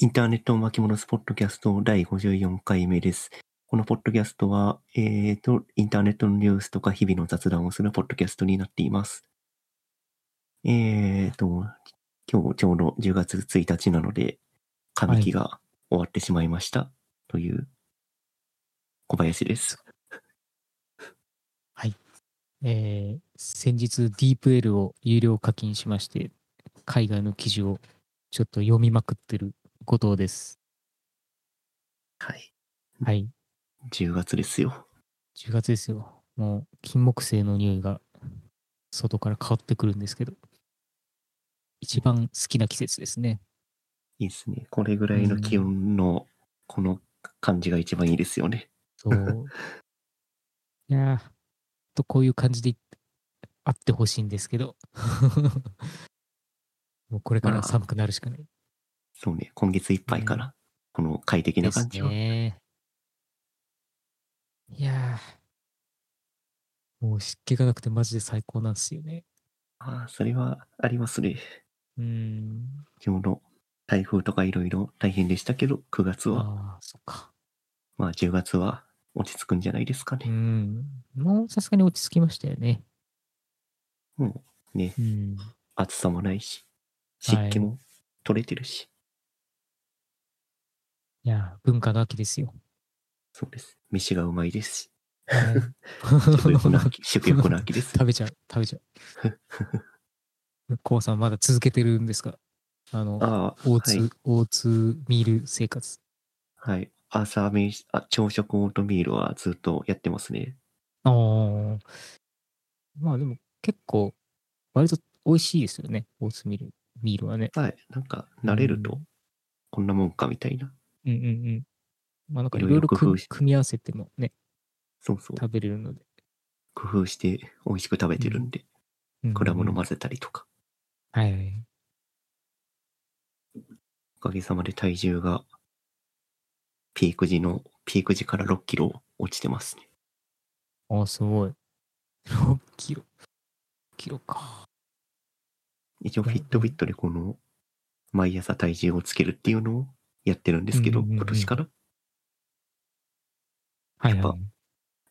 インターネット巻き戻すポッドキャスト第54回目です。このポッドキャストは、えーと、インターネットのニュースとか日々の雑談をするポッドキャストになっています。えーと、今日ちょうど10月1日なので、上期が終わってしまいました。という、小林です。えー先日 DeepL を有料課金しまして、海外の記事をちょっと読みまくってる後藤です。はい。はい。10月ですよ。10月ですよ。もう金木犀の匂いが外から香ってくるんですけど、一番好きな季節ですね。いいですね。これぐらいの気温の、この感じが一番いいですよね。そう。いやー、とこういう感じであってほしいんですけど、もうこれから寒くなるしかない。そうね。今月いっぱいかな。この快適な感じは。ですね。いやー、もう湿気がなくてマジで最高なんですよね。ああ、それはありますね。うーん。今日の台風とかいろいろ大変でしたけど、9月は、ああ、そっか。まあ10月は落ち着くんじゃないですかうね。ん。もうさすがに落ち着きましたよね。もうね、うん。暑さもないし、湿気も取れてるし、いやー、文化の秋ですよ。そうです。飯がうまいですし、はい食欲の秋、食欲の秋です。食べちゃう、食べちゃう。コウさんまだ続けてるんですか？あの、あーツ、はい。オーツミール生活。はい。朝飯、あ、朝食オートミールはずっとやってますね。ああ。まあでも結構、割と美味しいですよね。オーツミール、ミールはね。はい。なんか、慣れるとうん、こんなもんかみたいな。うんうんうん。まあなんかいいろいろ組み合わせてもね、そうそう。食べれるので。工夫して美味しく食べてるんで、うんうん果物混ぜたりとか。はいはい。おかげさまで体重が、ピーク時の、ピーク時から6キロ落ちてますね。ああ、すごい。6キロ。キロか。一応フィットビットでこの、毎朝体重をつけるっていうのをやってるんですけど、うんうんうん今年からやっぱはいはい。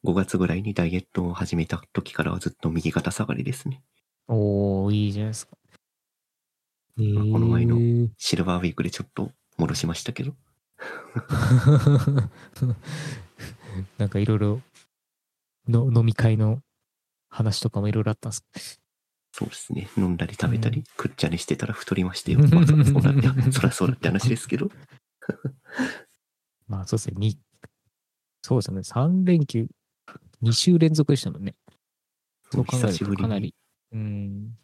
5月ぐらいにダイエットを始めた時からはずっと右肩下がりですね。おー、いいじゃないですか。えー、この前のシルバーウィークでちょっと戻しましたけど。なんかいろいろの飲み会の話とかもいろいろあったんです。そうですね。飲んだり食べたり、うんくっちゃにしてたら太りましたよ。まあ、そら そうだって、そらそうだって話ですけど。まあそうですね。にそうですね。3連休、2週連続でしたもんね。そう考えるとかなり。うん。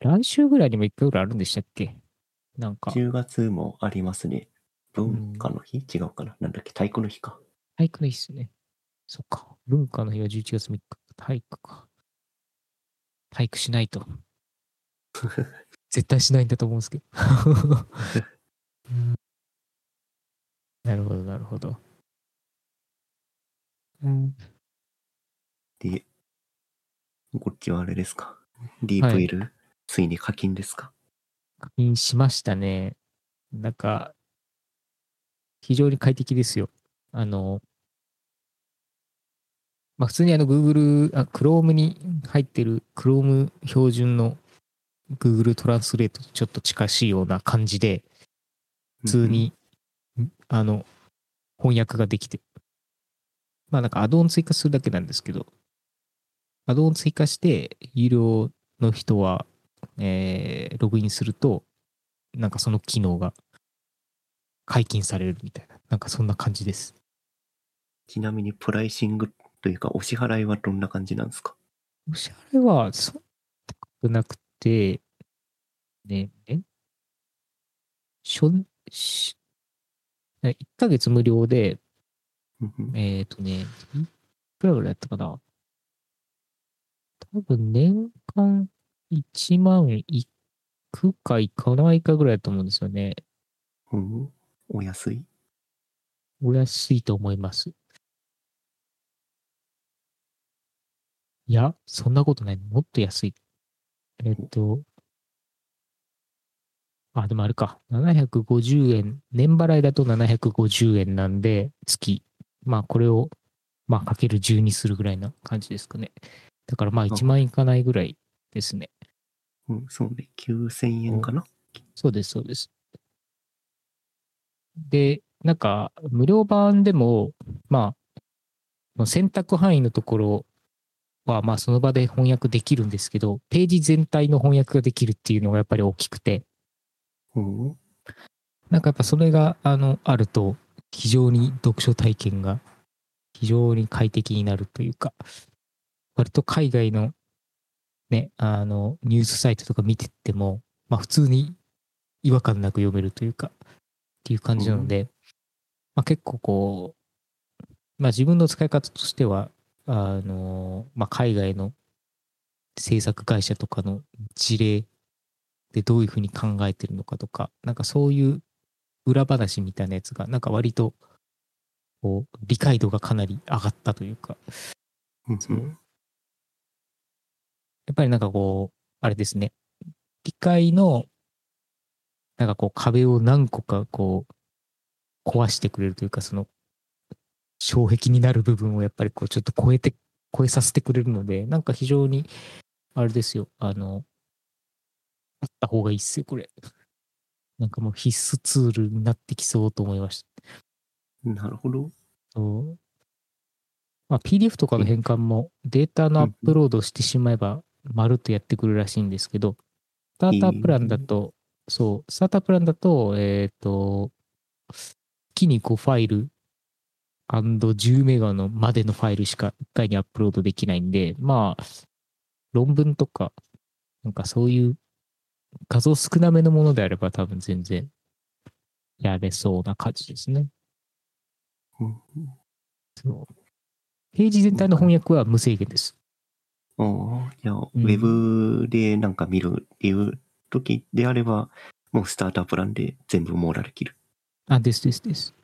来週ぐらいにも1回ぐらいあるんでしたっけ？なんか、10月もありますね。文化の日、違うかななんだっけ？体育の日か。体育の日っすね。そっか。文化の日は11月3日。体育か。体育しないと。絶対しないんだと思うんですけど。うんなるほど、なるほど。うん、で、こっちはあれですか？DeepL、ついに課金ですか？課金しましたね。なんか、非常に快適ですよ。あの、まあ普通にあの Google、あ Chrome に入ってる Chrome 標準の Google トランスレートとちょっと近しいような感じで、普通に、んあの、翻訳ができて。まあなんかアドオン追加するだけなんですけど、アドオン追加して、有料の人は、えーログインすると、なんかその機能が解禁されるみたいな、なんかそんな感じです。ちなみにプライシングというか、お支払いはどんな感じなんですか？お支払いは、そう高くなくて、ね、え？しょん、し、1ヶ月無料で、えっ、とね、いくらぐらいやったかな？多分年間1万いくかいかないかぐらいだと思うんですよね。うんお安い？お安いと思います。いや、そんなことない。もっと安い。えっと、あ、でもあれか。750円。年払いだと750円なんで、月。まあこれを、まあかける10にするぐらいな感じですかね。だからまあ1万円いかないぐらいですね。うん、そうね。9000円かなそうです、そうです。で、なんか、無料版でも、まあ、選択範囲のところは、まあ、その場で翻訳できるんですけど、ページ全体の翻訳ができるっていうのがやっぱり大きくて、うん。なんかやっぱそれが、あの、あると、非常に読書体験が非常に快適になるというか、割と海外のね、あの、ニュースサイトとか見てても、まあ普通に違和感なく読めるというか、っていう感じなので、まあ結構こう、まあ自分の使い方としては、あの、まあ海外の制作会社とかの事例でどういうふうに考えてるのかとか、なんかそういう裏話みたいなやつが、なんか割と、こう、理解度がかなり上がったというか、やっぱりなんかこう、あれですね、理解の、なんかこう壁を何個かこう、壊してくれるというか、その、障壁になる部分をやっぱりこう、ちょっと超えて、超えさせてくれるので、なんか非常に、あれですよ、あの、あった方がいいっすよ、これ。なんかもう必須ツールになってきそうと思いました。なるほど。そうまあ、PDF とかの変換もデータのアップロードしてしまえば、まるっとやってくるらしいんですけど、スタータープランだと、そう、スタータープランだと、えっ、と、月に5ファイル &10 メガのまでのファイルしか1回にアップロードできないんで、まあ、論文とか、なんかそういう画像少なめのものであれば多分全然やれそうな感じですね。うんそう。ページ全体の翻訳は無制限です。ああ、じゃあ、うんウェブでなんか見るっていう時であれば、もうスタータープランで全部網羅できる。あ、ですですです。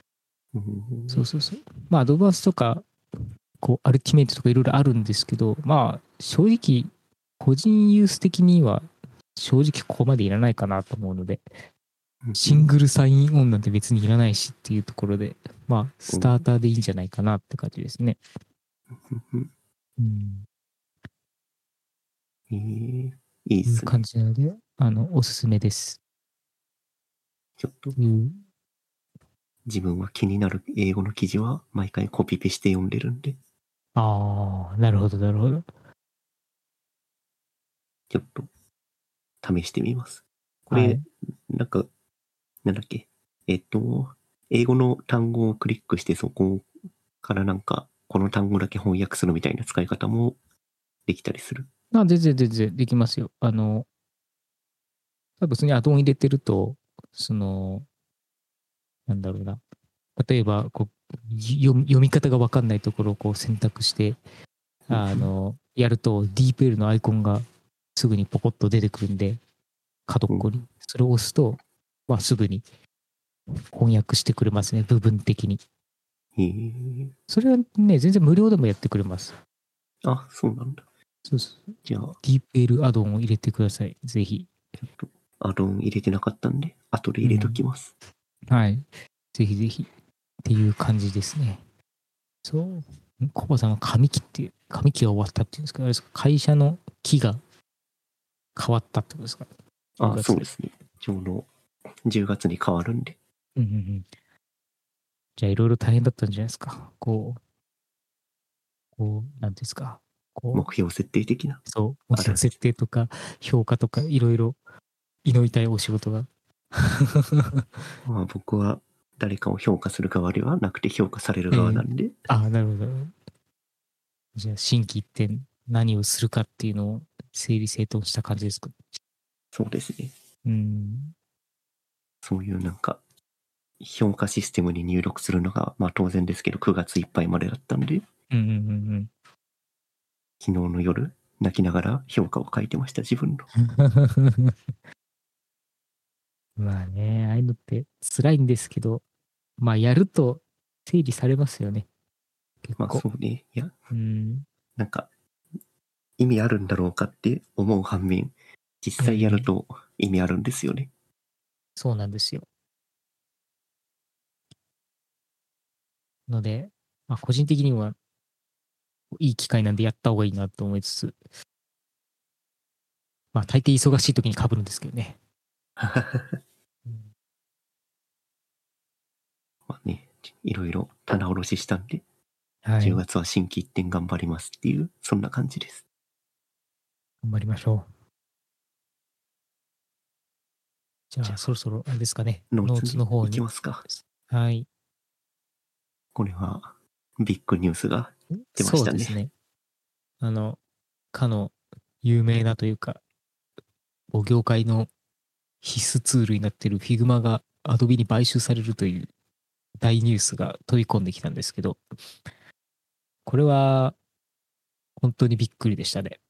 うんそうそうそう。まあ、アドバンスとか、こう、アルティメイトとかいろいろあるんですけど、まあ、正直、個人ユース的には、正直ここまでいらないかなと思うので、シングルサインオンなんて別にいらないしっていうところで、まあ、スターターでいいんじゃないかなって感じですね。うんうん。ええいいっいうすね。感じなので、あの、おすすめです。ちょっという自分は気になる英語の記事は毎回コピペして読んでるんで、ああ、なるほど、なるほど。ちょっと試してみます。これ、はいなんか、なんだっけ？えっと、英語の単語をクリックしてそこからなんか、この単語だけ翻訳するみたいな使い方もできたりする。あ、全然全然できますよ。あの、多分普通にアドオン入れてると、その、なんだろうな。例えば、こう、読み読み方がわかんないところをこう選択して、あの、やると DeepL のアイコンがすぐにポコッと出てくるんで、角っこに。それを押すと、まあ、すぐに翻訳してくれますね、部分的に。へえそれはね、全然無料でもやってくれます。あ、そうなんだ。そうそう。じゃあ、DeepL アドオンを入れてください。ぜひ。ちょっとアドオン入れてなかったんで、後で入れときます。はい。ぜひぜひ。っていう感じですね。そう。コバさんは紙切って、紙機が終わったっていうんですかあれですか会社の木が変わったってことですか？10あ、月そうですね。ちょうど10月に変わるんで。うんうんうん。じゃあいろいろ大変だったんじゃないですか？こう、こう、なんていうんですか？こう、目標設定的な？そう、目標設定とか評価とかいろいろ祈りたいお仕事が。まあ僕は誰かを評価する側ではなくて評価される側なんで、ああ、なるほど。じゃあ、心機一転何をするかっていうのを整理整頓した感じですか？そうですね。うん。そういうなんか、評価システムに入力するのが、まあ当然ですけど、9月いっぱいまでだったんで、うんうんうん昨日の夜、泣きながら評価を書いてました、自分の。うん。まあね、ああいうのって辛いんですけど、まあやると整理されますよね。結まあ構。そうね。いや、うん。なんか、意味あるんだろうかって思う反面、実際やると意味あるんですよね。そうなんですよ。ので、まあ、個人的にはいい機会なんでやった方がいいなと思いつつ、まあ、大抵忙しい時に被るんですけどね。うんまあね、いろいろ棚卸ししたんで、はい。10頑月は新規一点頑張りますっていう、そんな感じです。張りましょう。じゃあ、そろそろ、あれですかね。ノノーツの方いきに。ますか。はい。これは、ビッグニュースが出ましたねそうですね。あの、かの有名なというか、お業界の必須ツールになっている Figma が Adobe に買収されるという大ニュースが飛び込んできたんですけど、これは本当にびっくりでしたね。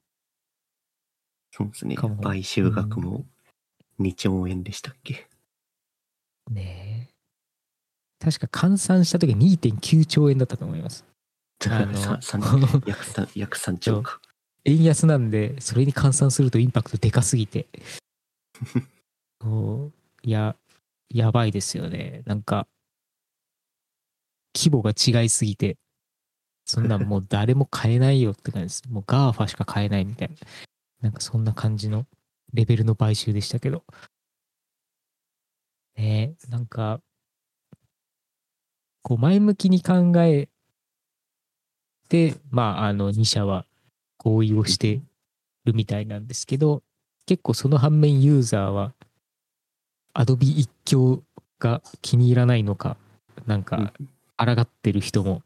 そうですねかも。買収額も2兆円でしたっけ、ねえ。確か換算した時2.9兆円だったと思います。あの 約三約3兆か。円安なんで、それに換算するとインパクトでかすぎて。そういや、やばいですよね。なんか、規模が違いすぎて、そんなんもう誰も買えないよって感じです。もう GAFA しか買えないみたいな。なんかそんな感じのレベルの買収でしたけど。ねえ、なんか、こう前向きに考えて、まあ、あの、2社は合意をしてるみたいなんですけど、結構その反面ユーザーは、Adobe 一強が気に入らないのか、なんか、抗ってる人も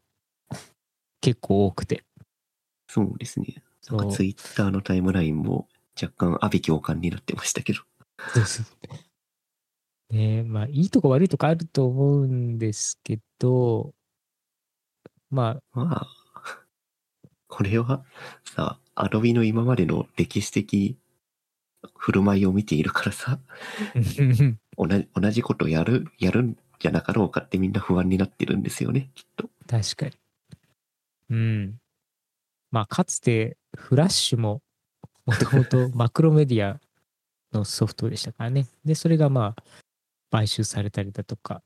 結構多くて。そうですね。なんかツイッターのタイムラインも若干阿鼻共感になってましたけど。そうそう。ねえ、まあ、いいとこ悪いとこあると思うんですけど、まあ、まあ、これはさ、アドビの今までの歴史的振る舞いを見ているからさ、同じ同じことやる、やるんじゃなかろうかってみんな不安になってるんですよね、きっと。確かに。うん。まあ、かつて、フラッシュも、もともと マクロメディアのソフトでしたからね。で、それがまあ、買収されたりだとか、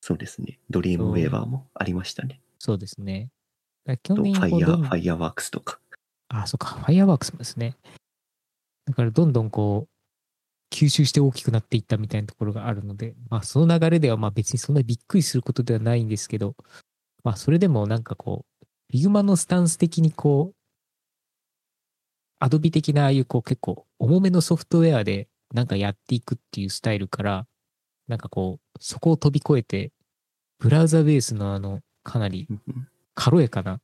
そうですね。ドリームウェーバーもありましたね。そうですね。去年ファイヤー、こうどんファイヤーワークスとか。あ、そうか、ファイアーワークスもですね。だからどんどんこう、吸収して大きくなっていったみたいなところがあるので、まあその流れではまあ別にそんなにびっくりすることではないんですけど、まあそれでもなんかこう、Figma のスタンス的にこう、Adobe 的なああいうこう結構重めのソフトウェアでなんかやっていくっていうスタイルから、なんかこう、そこを飛び越えて、ブラウザベースのあの、かなり軽やかな、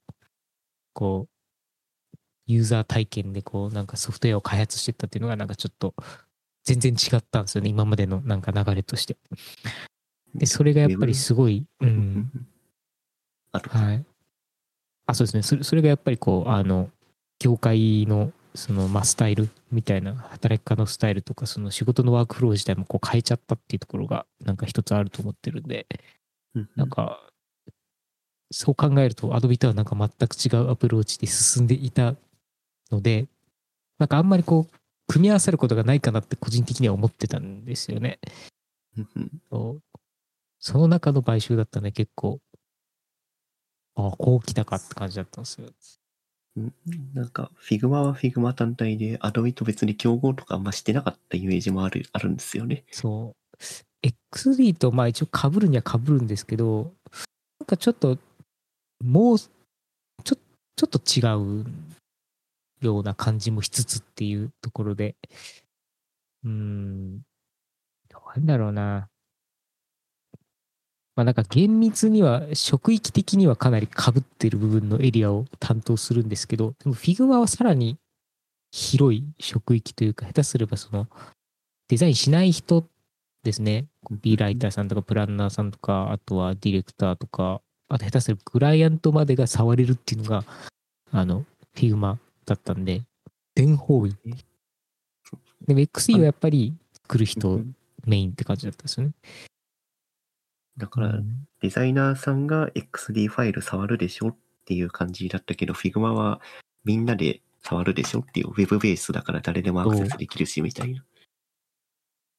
こう、ユーザー体験でこう、なんかソフトウェアを開発していったっていうのが、なんかちょっと、全然違ったんですよね、今までのなんか流れとして。で、それがやっぱりすごい、うん、あと、はい。あ、そうですね、それそれがやっぱりこう、あの、業界の、その、まあ、スタイルみたいな、働き方のスタイルとか、その仕事のワークフロー自体もこう変えちゃったっていうところが、なんか一つあると思ってるんで、うんうん。なんか、そう考えると、Adobe とはなんか全く違うアプローチで進んでいたので、なんかあんまりこう、組み合わさることがないかなって個人的には思ってたんですよね。うんうん。その中の買収だったんで結構、ああ、こう来たかって感じだったんですよ。うんなんか、 Figma は Figma 単体で、 Adobe と別に競合とかあんましてなかったイメージもある、あるんですよね。そう。XD とまあ一応被るには被るんですけど、なんかちょっと、もう、ちょ、ちょっと違うような感じもしつつっていうところで、うーん、どうなんだろうな。まあなんか厳密には、職域的にはかなり被ってる部分のエリアを担当するんですけど、でも Figma はさらに広い職域というか、下手すればその、デザインしない人ですね。コピーライターさんとかプランナーさんとか、あとはディレクターとか、あと下手すればクライアントまでが触れるっていうのが、あの、Figma だったんで、全方位。でも XE はやっぱり作る人うんメインって感じだったんですよね。だから、デザイナーさんが XD ファイル触るでしょっていう感じだったけど、Figma はみんなで触るでしょっていう Web ベースだから誰でもアクセスできるしみたいな。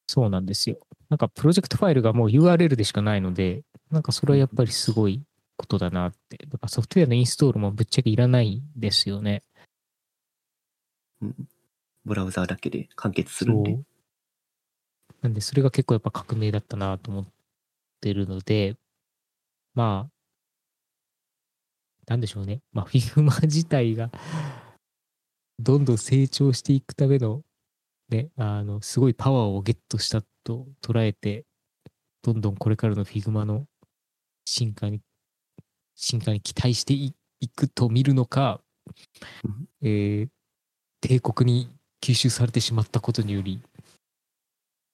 そうなんですよ。なんかプロジェクトファイルがもう URL でしかないので、なんかそれはやっぱりすごいことだなって。だからソフトウェアのインストールもぶっちゃけいらないですよね。うん。ブラウザーだけで完結するんで。なんで、それが結構やっぱ革命だったなと思ってるので、まあ、なんでしょうね。まあ、Figma 自体が どんどん成長していくための、ね、あの、すごいパワーをゲットしたと捉えて、どんどんこれからの Figma の進化に、進化に期待していいくと見るのかうん、えー帝国に吸収されてしまったことにより、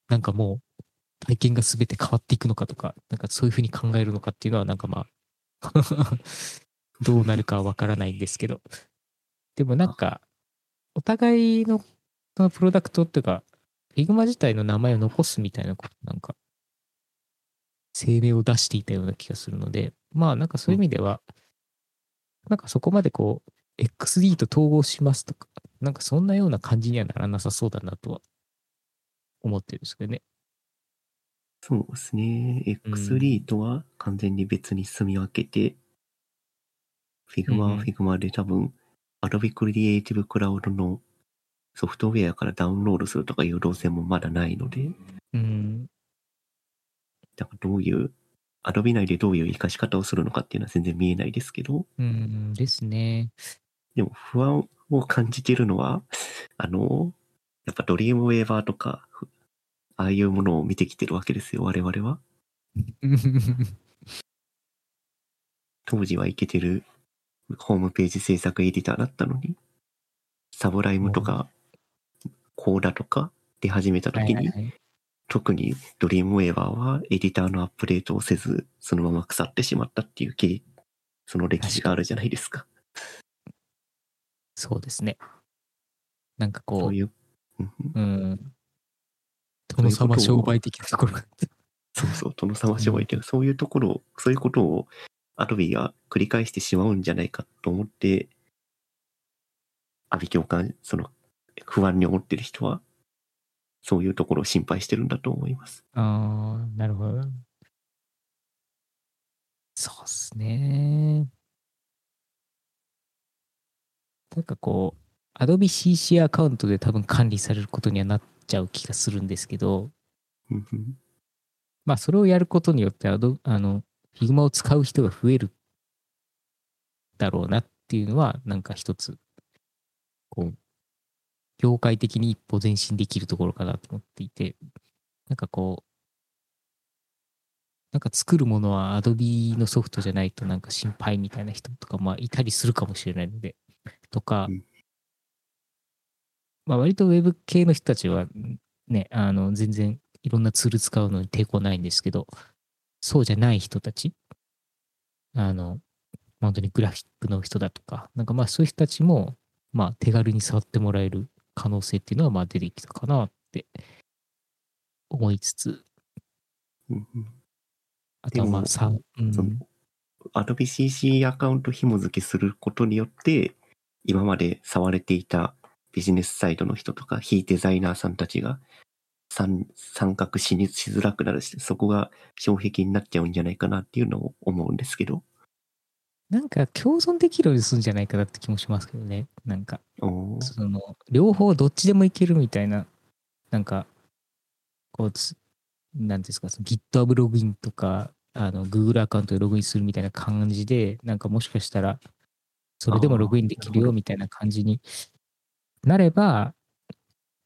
なんかもう体験が全て変わっていくのかとか、なんかそういうふうに考えるのかっていうのはなんかまあ、どうなるかはわからないんですけど。でもなんか、お互いののプロダクトっていうか、Figma 自体の名前を残すみたいなことなんか、声明を出していたような気がするので、まあなんかそういう意味では、なんかそこまでこう、XD と統合しますとか、なんかそんなような感じにはならなさそうだなとは思ってるんですけどね。そうですね。うん X3 とは完全に別に住み分けて、Figma は Figma で多分、Adobe Creative Cloud のソフトウェアからダウンロードするとかいう動線もまだないので、うん。だからどういう、Adobe 内でどういう活かし方をするのかっていうのは全然見えないですけど、うんですね。でも不安を感じてるのは、あの、やっぱドリームウェーバーとか、ふああいうものを見てきてるわけですよ、我々は。当時はいけてるホームページ制作エディターだったのに、サブライムとか、コーダとか出始めた時に、はい特にドリームウェーバーはエディターのアップデートをせず、そのまま腐ってしまったっていう経その歴史があるじゃないですか。そうですね。なんかこう、そういう、うん。殿様商売的なところが。そうそう、殿様商売っていうそういうところを、そういうことをアドビが繰り返してしまうんじゃないかと思って、阿ビ教官、その不安に思ってる人は、そういうところを心配してるんだと思います。ああ、なるほど。そうっすね。なんかこう、Adobe CC アカウントで多分管理されることにはなっちゃう気がするんですけど、まあそれをやることによってあの、Figma を使う人が増えるだろうなっていうのは、なんか一つ、こう、業界的に一歩前進できるところかなと思っていて、なんかこう、なんか作るものは Adobe のソフトじゃないとなんか心配みたいな人とかまあいたりするかもしれないので、とか、うんまあ割とウェブ系の人たちはね、あの全然いろんなツール使うのに抵抗ないんですけど、そうじゃない人たち、あの、本当にグラフィックの人だとか、なんかまあそういう人たちも、まあ手軽に触ってもらえる可能性っていうのはまあ出てきたかなって思いつつ、うんうん。あとはまあさ、うん。Adobe CC アカウント紐付けすることによって、今まで触れていたビジネスサイドの人とか、非デザイナーさんたちが参参画しにしづらくなるし、そこが障壁になっちゃうんじゃないかなっていうのを思うんですけど。なんか共存できるようにするんじゃないかなって気もしますけどね。なんか、その、両方どっちでもいけるみたいな、なんか、こうつ、なんですか、GitHub ログインとか、あの、Google アカウントでログインするみたいな感じで、なんかもしかしたら、それでもログインできるよみたいな感じになれば、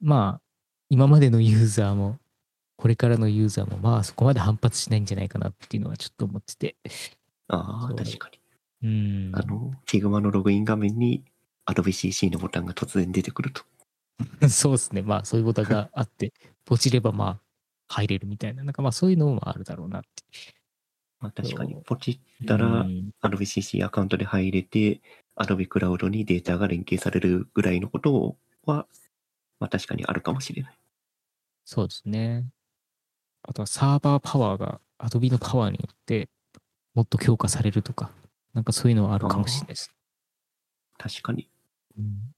まあ、今までのユーザーも、これからのユーザーも、まあそこまで反発しないんじゃないかなっていうのはちょっと思ってて。ああ、確かに。うん。あの、Figma のログイン画面に Adobe CC のボタンが突然出てくると。そうですね。まあそういうことがあって、ポチればまあ入れるみたいな、なんかまあそういうのもあるだろうなって。まあ確かにポチったらう、ん Adobe CC アカウントで入れて、Adobe Cloud にデータが連携されるぐらいのことは、まあ確かにあるかもしれない。そうですね。あとはサーバーパワーが Adobe のパワーによってもっと強化されるとか、なんかそういうのはあるかもしれないです。確かに。うん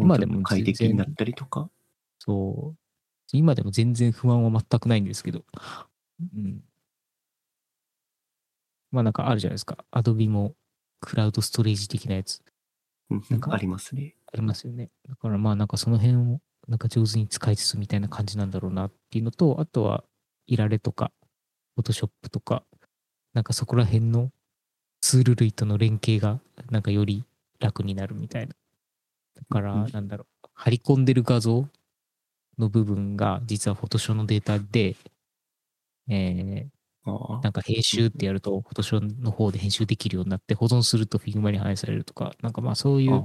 今でも快適になったりとか？そう。今でも全然不安は全くないんですけど、うん。まあなんかあるじゃないですか。Adobe もクラウドストレージ的なやつうんなんか？ありますね。ありますよね。だからまあなんかその辺をなんか上手に使いつつみたいな感じなんだろうなっていうのと、あとはいられとか、フォトショップとか、なんかそこら辺のツール類との連携がなんかより楽になるみたいな。だからうんなんだろう、張り込んでる画像の部分が実はフォトショーのデータで、えーあなんか編集ってやると、フォトショーの方で編集できるようになって、保存すると Figma に反映されるとか、なんかまあそういあ。う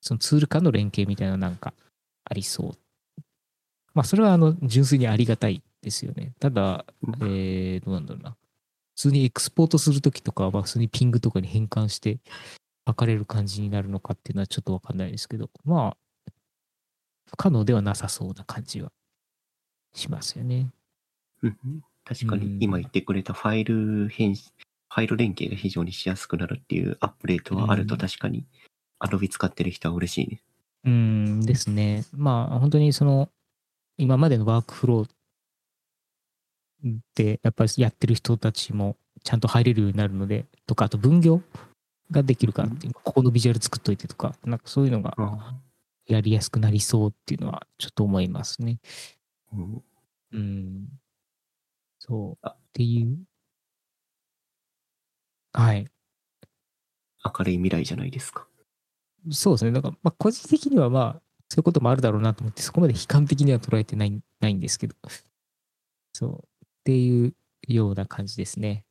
そのツール間の連携みたいななんかありそう。まあそれはあの純粋にありがたいですよね。ただ、うんえー、どうなんだろうな。普通にエクスポートするときとかは普通にピングとかに変換して測れる感じになるのかっていうのはちょっとわかんないですけど、まあ、不可能ではなさそうな感じはしますよね。うんうん確かうんに今言ってくれたファイル編集、ファイル連携が非常にしやすくなるっていうアップデートはあるとうん確かに Adobe 使ってる人は嬉しいね。うんですね。まあ本当にその今までのワークフローでやっぱりやってる人たちもちゃんと入れるようになるのでとかあと分業ができるからっていうここのビジュアル作っといてとかなんかそういうのがあやりやすくなりそうっていうのはちょっと思いますね。うんうん。そう。あっていう。はい。明るい未来じゃないですか。そうですね。だから、まあ、個人的にはまあ、そういうこともあるだろうなと思って、そこまで悲観的には捉えてないないんですけど。そう。っていうような感じですね。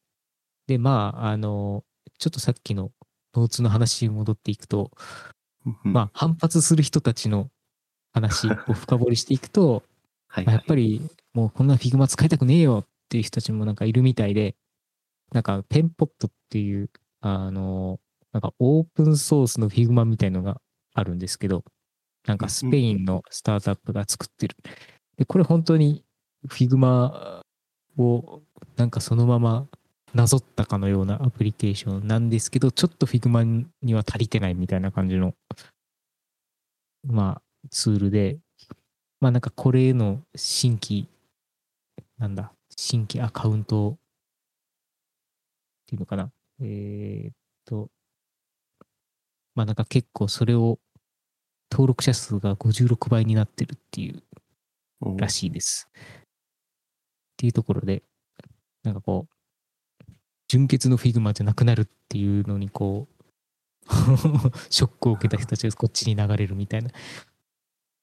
で、まあ、あの、ちょっとさっきのノーツの話に戻っていくと、まあ、反発する人たちの話を深掘りしていくと、はいまあやっぱり、りもうこんな Figma 使いたくねえよっていう人たちもなんかいるみたいで、なんか Penpot っていう、あの、なんかオープンソースの Figma みたいのがあるんですけど、なんかスペインのスタートアップが作ってる。で、これ本当に Figma をなんかそのままなぞったかのようなアプリケーションなんですけど、ちょっと Figma には足りてないみたいな感じの、まあ、ツールで、まあなんかこれへの新規、なんだ、新規アカウントっていうのかな？えーっと、まあなんか結構それを登録者数が56倍になってるっていううんらしいです。っていうところで、なんかこう、純血の Figma じゃなくなるっていうのにこう、ショックを受けた人たちがこっちに流れるみたいな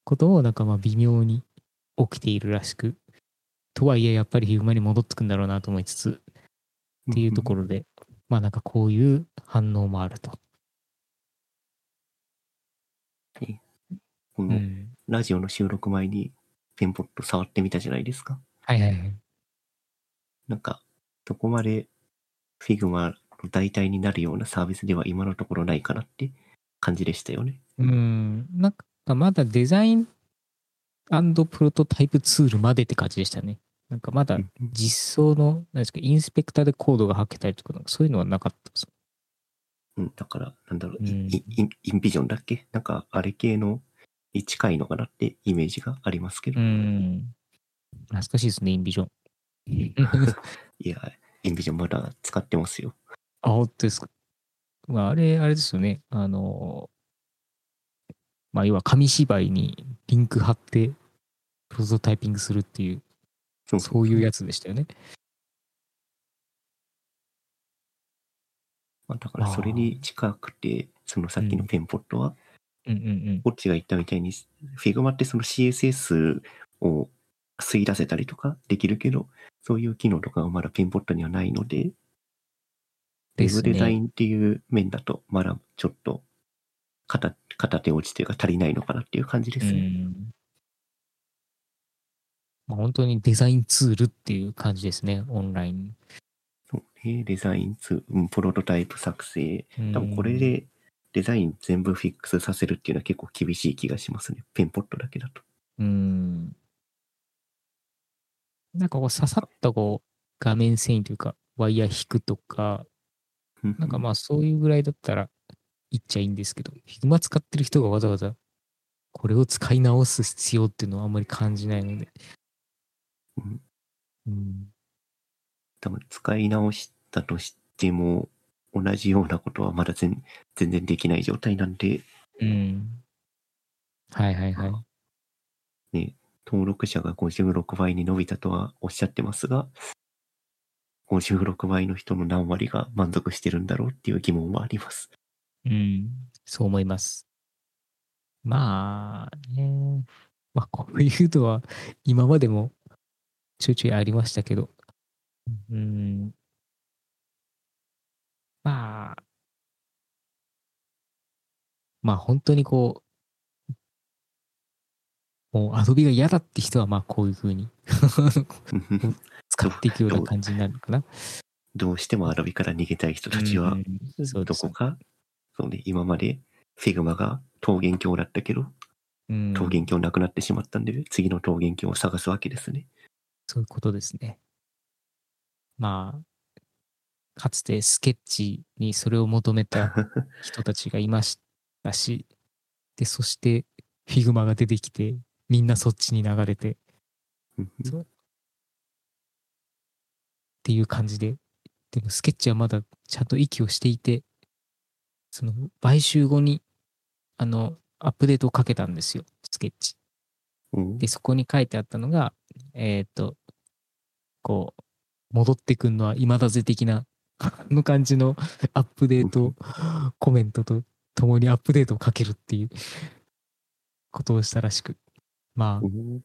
ことをなんかまあ微妙に起きているらしく、とはいえやっぱり Figma に戻ってくんだろうなと思いつつ、っていうところで、まあなんかこういう反応もあると。このうん。ラジオの収録前に Penpot 触ってみたじゃないですか。はいはいはい。なんか、どこまで Figma の代替になるようなサービスでは今のところないかなって感じでしたよね。うん、なんかまだデザインプロトタイプツールまでって感じでしたね。なんかまだ実装の、何ですか、インスペクターでコードが吐けたりとか、そういうのはなかったです。うん、だから、なんだろう、イうんイインインビジョンだっけ？なんか、あれ系のに近いのかなってイメージがありますけど。うん。懐かしいですね、インビジョン。いや、インビジョンまだ使ってますよ。あ、本当ですか。まあ、あれ、あれですよね。あの、まあ、要は紙芝居にリンク貼って、プロトタイピングするっていう、そうそういうやつでしたよね。まあ、だから、それに近くて、そのさっきのペンポットは、うんうんうん。こっちが言ったみたいに、Figma ってその CSS を吸い出せたりとかできるけど、そういう機能とかがまだペンポットにはないので、ウですェブデザイね。ンっていう面だと、まだちょっと片片手落ちというか足りないのかなっていう感じでうすね。ん。まあ、本当にデザインツールっていう感じですね、オンライン。そうね、デザインツーうんプロトタイプ作成。うん多分これでデザイン全部フィックスさせるっていうのは結構厳しい気がしますね。ペンポットだけだと。うん。なんかこう刺さったこう画面遷移というかワイヤー引くとか、なんかまあそういうぐらいだったらいっちゃいいんですけど、Figma 使ってる人がわざわざこれを使い直す必要っていうのはあんまり感じないので。うんうん。多分使い直したとしても、同じようなことはまだ全全然できない状態なんで、うん。はいはいはい。ね、登録者が56倍に伸びたとはおっしゃってますが、56倍の人の何割が満足してるんだろうっていう疑問はあります。うん。そう思います。まあね。まあこういうのは今までもちょいちょいありましたけど。うん。まあ。まあ本当にこう、もうアドビが嫌だって人はまあこういう風に使っていくような感じになるのかな。どう してもアドビから逃げたい人たちは、どこか、そうね、今まで Figma が桃源郷だったけど、うん桃源郷なくなってしまったんで、次の桃源郷を探すわけですね。そういうことですね。まあ、かつてスケッチにそれを求めた人たちがいましたし、で、そして Figma が出てきて、みんなそっちに流れて、っていう感じで、でもスケッチはまだちゃんと息をしていて、その買収後に、あの、アップデートをかけたんですよ、スケッチ。うんで、そこに書いてあったのが、えっ、と、こう、戻ってくんのは今だぜ的な、あ の感じのアップデートコメントと共にアップデートをかけるっていうことをしたらしく。まあう、ん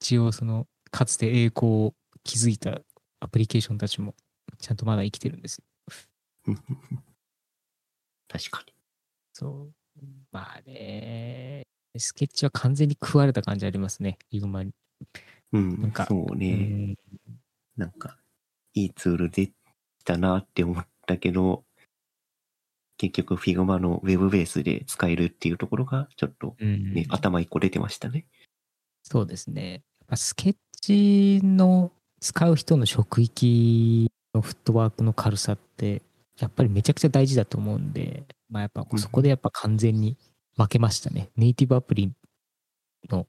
一応その、かつて栄光を築いたアプリケーションたちも、ちゃんとまだ生きてるんですよ。確かに。そう。まあね、スケッチは完全に食われた感じありますね、ヒグマに。うん、なんかそうね、うんなんか、いいツールできたなって思ったけど、結局 Figma の Web ベースで使えるっていうところが、ちょっとうんね、頭一個出てましたね。そうですね。まあスケッチの使う人の職域のフットワークの軽さって、やっぱりめちゃくちゃ大事だと思うんで、まあやっぱうんそこでやっぱ完全に負けましたね。ネイティブアプリ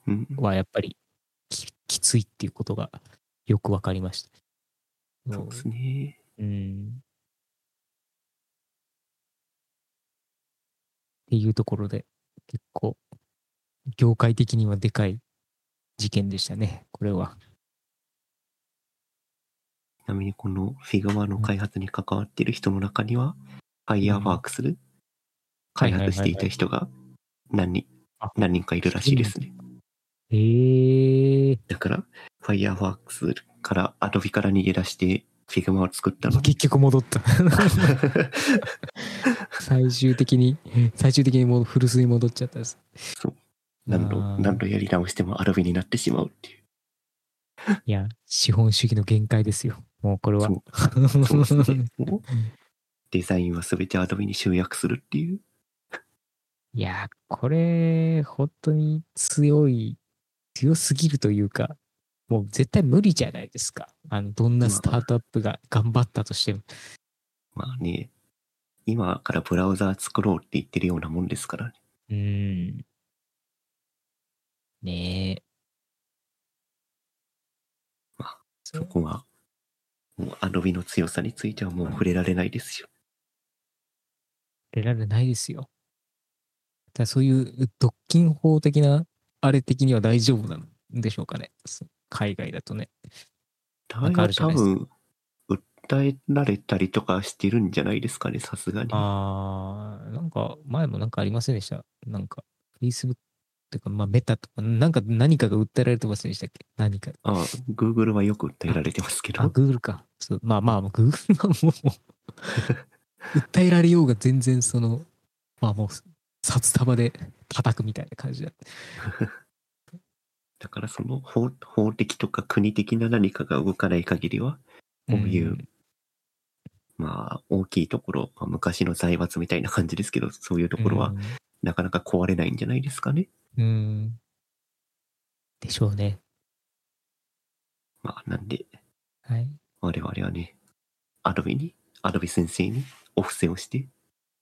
うん、はやっぱりききついっていうことがよくわかりました。そうですね。うん。っていうところで、結構、業界的にはでかい事件でしたね、これは。ちなみにこの Figma の開発に関わっている人の中には、Fireworks で開発していた人が何人あ、何人かいるらしいですね。えー、だから、Fireworks から Adobe から逃げ出して Figma を作ったの。結局戻った。最終的に、最終的にもう古巣に戻っちゃったです。そう。何度、何度やり直しても Adobe になってしまうっていう。いや、資本主義の限界ですよ。もうこれは。そうそうですね。もうデザインは全て Adobe に集約するっていう。いや、これ、本当に強い、強すぎるというか、もう絶対無理じゃないですか。あの、どんなスタートアップが頑張ったとしても。まあね、今からブラウザー作ろうって言ってるようなもんですからね。うーん。ねえ。まあそこは、もう Adobe の強さについてはもう触れられないですよ。出られないですよ。だそういう独禁法的な、あれ的には大丈夫なんでしょうかね。海外だとね。なんかあるじゃ多分、訴えられたりとかしてるんじゃないですかね、さすがに。あー、なんか、前もなんかありませんでした？なんか、Facebook か、まあ、メタとか、なんか何かが訴えられてませんでしたっけ？何か。ああ、Google はよく訴えられてますけあ、ど。Google か。そうまあまあ、Google はもう、訴え られようが全然その、まあもう、札束で叩くみたいな感じだ。だからその法法的とか国的な何かが動かない限りは、こういう、んまあ、大きいところ、まあ、昔の財閥みたいな感じですけど、そういうところは、なかなか壊れないんじゃないですかね。うん。うん。でしょうね。まあ、なんで、はい。我々はね、アドビに、アドビ先生にお布施をして、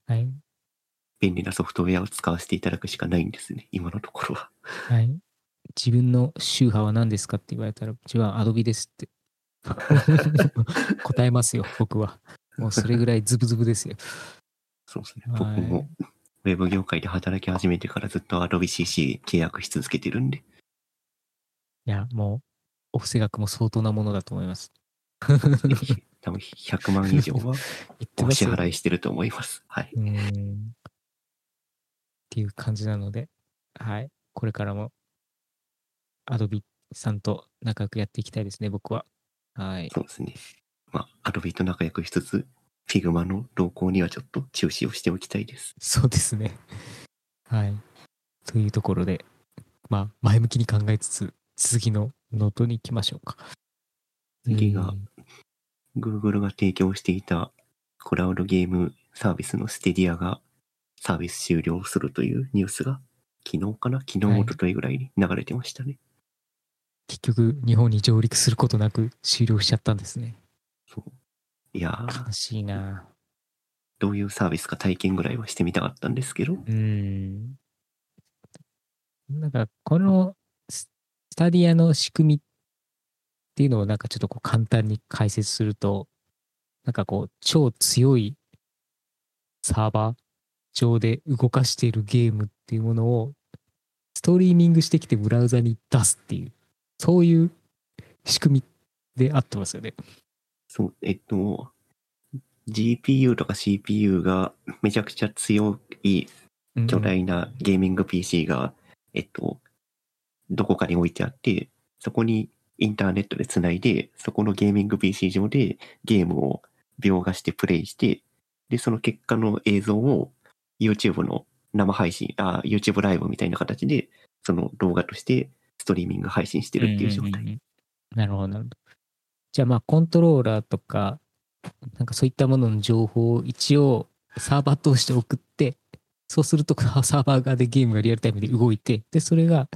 はい。便利なソフトウェアを使わせていただくしかないんですね、今のところは。はい。自分の宗派は何ですかって言われたら、うちはアドビですって。答えますよ、僕は。もうそれぐらいズブズブですよ。そうですね。はい僕も、ウェブ業界で働き始めてからずっと Adobe CC 契約し続けてるんで。いや、もう、お布施額も相当なものだと思います。多分100万以上は お支払いしてると思います。はい。っていう感じなので、はい。これからも、アドビさんと仲良くやっていきたいですね、僕は。はい。そうですね。まあ、Adobe と仲良くしつつ、Figma の動向にはちょっと注視をしておきたいです。そうですね。はい。というところで、まあ、前向きに考えつつ、次のノートに行きましょうか。次がうん、Google が提供していたクラウドゲームサービスの Stadia がサービス終了するというニュースが昨日かな？昨日、はい一昨日ぐらいに流れてましたね。結局、日本に上陸することなく終了しちゃったんですね。そう。いやー悲しいなどういうサービスか体験ぐらいはしてみたかったんですけど、うーん。なんか、このススタディアの仕組みっていうのをなんかちょっとこう簡単に解説すると、なんかこう、超強いサーバー上で動かしているゲームっていうものをストリーミングしてきてブラウザに出すっていう、そういう仕組みであってますよね。そう、えっと、GPU とか CPU がめちゃくちゃ強いうん巨大なゲーミング PC が、えっと、どこかに置いてあって、そこにインターネットでつないで、そこのゲーミング PC 上でゲームを描画してプレイして、で、その結果の映像を YouTube の生配信、あ、YouTube ライブみたいな形で、その動画としてストリーミング配信してるっていう状態。んんんうんなるほど、なるほど。じゃあまあコントローラーとか、なんかそういったものの情報を一応サーバー通して送って、そうすると サーバー側でゲームがリアルタイムで動いて、で、それが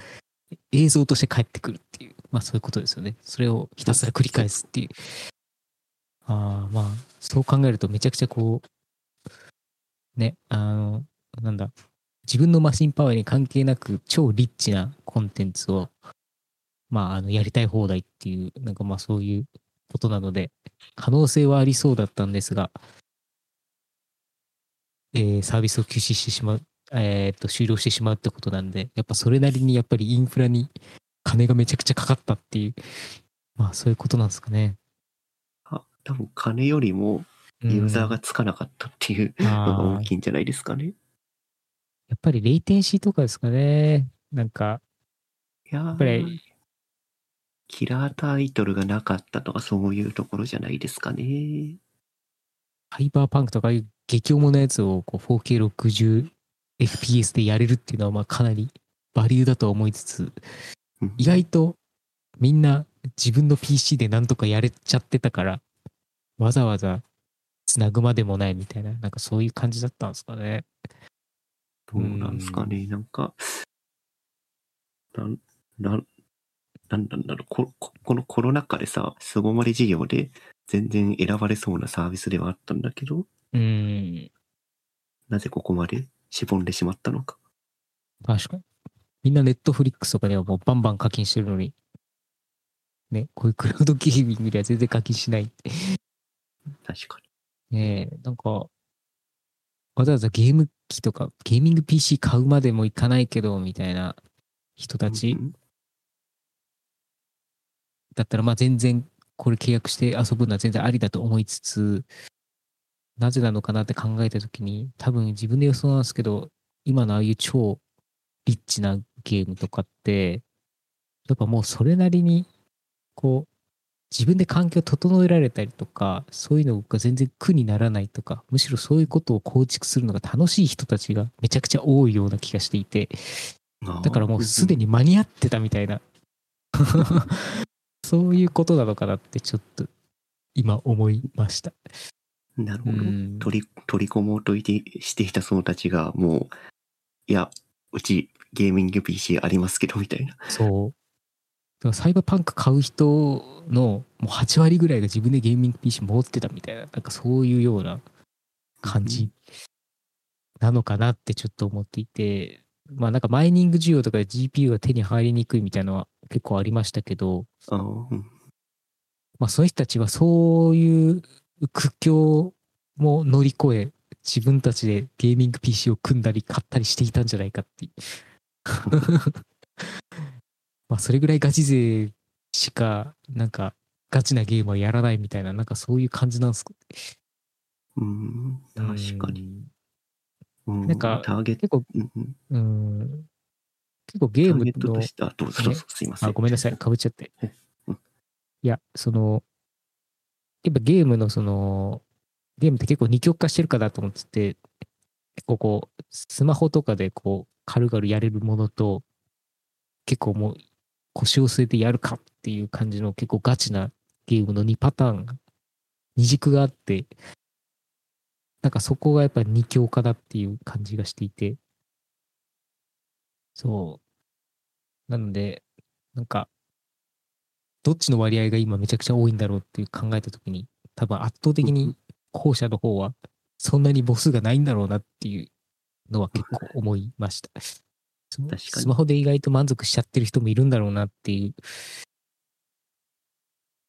映像として返ってくるっていう、まあそういうことですよね。それをひたすら繰り返すっていう。ああ、まあ、そう考えるとめちゃくちゃこう、ね、あの、なんだ、自分のマシンパワーに関係なく超リッチなコンテンツをまあ、あの、やりたい放題っていう、なんかまあそういうことなので、可能性はありそうだったんですが、えーサービスを休止してしまう、えーっと、終了してしまうってことなんで、やっぱそれなりにやっぱりインフラに金がめちゃくちゃかかったっていう、まあそういうことなんですかね。あ多分金よりもユーザーがつかなかったっていうのが 大きいんじゃないですかね。やっぱりレイテンシーとかですかね。なんか、いやっぱーりキラータイトルがなかったとかそういうところじゃないですかね。ハイパーパンクとかいう激重なやつをこう 4K60fps でやれるっていうのはまあかなりバリューだとは思いつつ、うん意外とみんな自分の PC でなんとかやれちゃってたから、わざわざつなぐまでもないみたいな、なんかそういう感じだったんですかね。どうなんですかね。なんか、なん、なん、なんなんだろうこ、ここのコロナ禍でさ、巣ごもり事業で全然選ばれそうなサービスではあったんだけど、うーん、なぜここまでしぼんでしまったのか？確かに。みんなネットフリックスとかではもうバンバン課金してるのに、ね、こういうクラウドゲーミングでは全然課金しないって。確かねえ、なんか、わざわざゲーム機とか、ゲーミング PC 買うまでもいかないけど、みたいな人たに。ちうんだったら、まあ全然、これ契約して遊ぶのは全然ありだと思いつつ、なぜなのかなって考えたときに、多分自分で予想なんですけど、今のああいう超リッチなゲームとかって、やっぱもうそれなりに、こう、自分で環境を整えられたりとか、そういうのが全然苦にならないとか、むしろそういうことを構築するのが楽しい人たちがめちゃくちゃ多いような気がしていて、だからもうすでに間に合ってたみたいな、そういうことなのかなってちょっと今思いました。なるほど。うん取り、取り込もうといてしていたそのたちが、もう、いや、うちゲーミング PC ありますけど、みたいな。そう。だからサイバーパンク買う人のもう8割ぐらいが自分でゲーミング PC 持ってたみたいな、なんかそういうような感じ。なのかなってちょっと思っていて、まあなんかマイニング需要とかで GPU が手に入りにくいみたいなのは結構ありましたけど、あ。まあその人たちはそういう苦境も乗り越え、自分たちでゲーミング PC を組んだり買ったりしていたんじゃないかって。まあそれぐらいガチ勢しか、なんかガチなゲームはやらないみたいな、なんかそういう感じなんですか？うん、確かに。。うん、なんかターゲット、結構、うん、結構ゲームのとして、あ、どうぞどうぞ、すいません。あ、ごめんなさい、かぶっちゃって。うん。いや、その、やっぱゲームのその、ゲームって結構二極化してるかなと思ってて、結構こう、スマホとかでこう、軽々やれるものと、結構もう腰を据えてやるかっていう感じの結構ガチなゲームの2パターン、二軸があって、なんかそこがやっぱり二強化だっていう感じがしていて、そう。なので、なんか、どっちの割合が今めちゃくちゃ多いんだろうっていう考えたときに、多分圧倒的に後者の方はそんなに母数がないんだろうなっていうのは結構思いました。確かにスマホで意外と満足しちゃってる人もいるんだろうなっていう。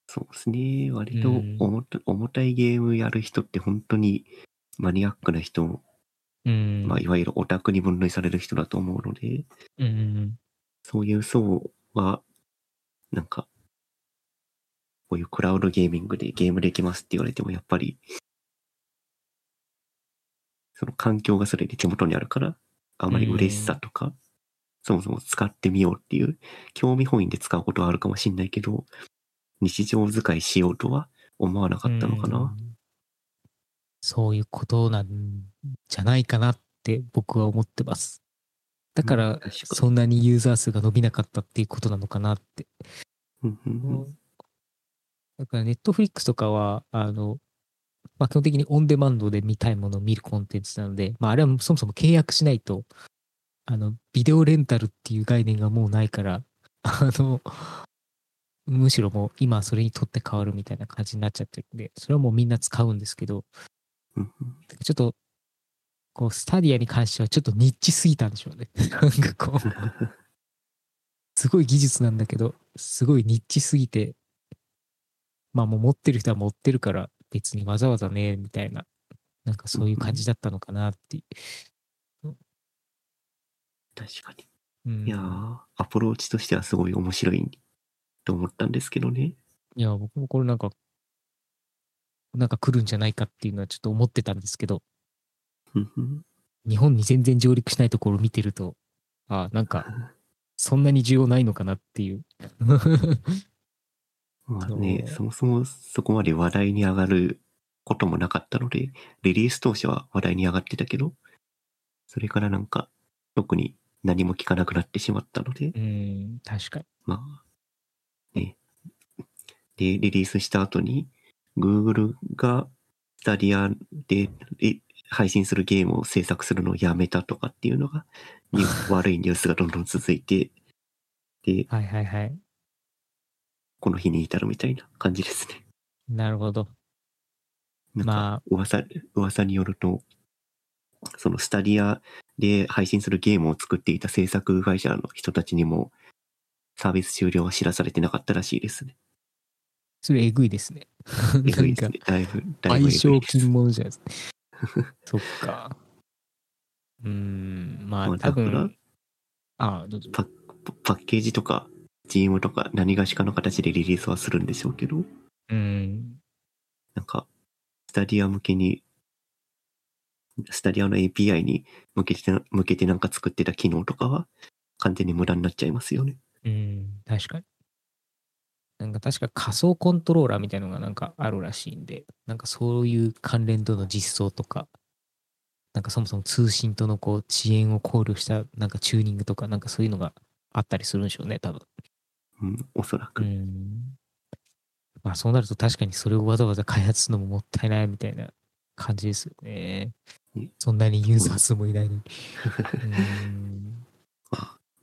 そうですね。割とうん重た重たいゲームやる人って本当にマニアックな人、うん。まあ、いわゆるオタクに分類される人だと思うので、うん。そういう層は、なんか、こういうクラウドゲーミングでゲームできますって言われても、やっぱり、その環境がそれで手元にあるから、あまり嬉しさとか、そもそも使ってみようっていう、興味本位で使うことはあるかもしんないけど、日常使いしようとは思わなかったのかな。うんそういうことなんじゃないかなって僕は思ってます。だからそんなにユーザー数が伸びなかったっていうことなのかなって。だからネットフリックスとかは、あの、まあ、基本的にオンデマンドで見たいものを見るコンテンツなので、まあ、あれはそもそも契約しないと、あの、ビデオレンタルっていう概念がもうないから、あの、むしろもう今はそれにとって変わるみたいな感じになっちゃってるんで、それはもうみんな使うんですけど、うんうんちょっと、こう、スタディアに関してはちょっとニッチすぎたんでしょうね。なんかこう、すごい技術なんだけど、すごいニッチすぎて、まあもう持ってる人は持ってるから、別にわざわざね、みたいな、なんかそういう感じだったのかなっていう。確かに。うん、いやー、アプローチとしてはすごい面白いと思ったんですけどね。いや、僕もこれなんか、なんか来るんじゃないかっていうのはちょっと思ってたんですけど、日本に全然上陸しないところを見てると、あなんか、そんなに需要ないのかなっていう。まあね、そもそもそこまで話題に上がることもなかったので、リリース当初は話題に上がってたけど、それからなんか、特に何も聞かなくなってしまったので、うん、確かに。まあ、ね。で、リリースした後に、Google がスタディアでえ配信するゲームを制作するのをやめたとかっていうのが、に 悪いニュースがどんどん続いて、で、はいはいはい。この日に至るみたいな感じですね。なるほど。まあ、噂、噂によると、そのスタディアで配信するゲームを作っていた制作会社の人たちにも、サービス終了は知らされてなかったらしいですね。それえぐいですね。えぐいですなんか。ねだいぶ、だいぶ賠償金ものじゃないですか。そっか。うーん、まあ多まあだから分、あどうぞ。パパッケージとか、GM とか何がしかの形でリリースはするんでしょうけど、うん、なんか、スタディア向けに、スタディアの API に向けて、向けてなんか作ってた機能とかは、完全に無駄になっちゃいますよね。うん、確かに。なんか確か仮想コントローラーみたいなのがなんかあるらしいんで、なんかそういう関連との実装とか、なんかそもそも通信とのこう遅延を考慮したなんかチューニングとか、なんかそういうのがあったりするんでしょうね、多分。うん、おそらうく。ん。まあそうなると確かにそれをわざわざ開発するのももったいないみたいな感じですよねね。そんなにユーザー数もいないのに。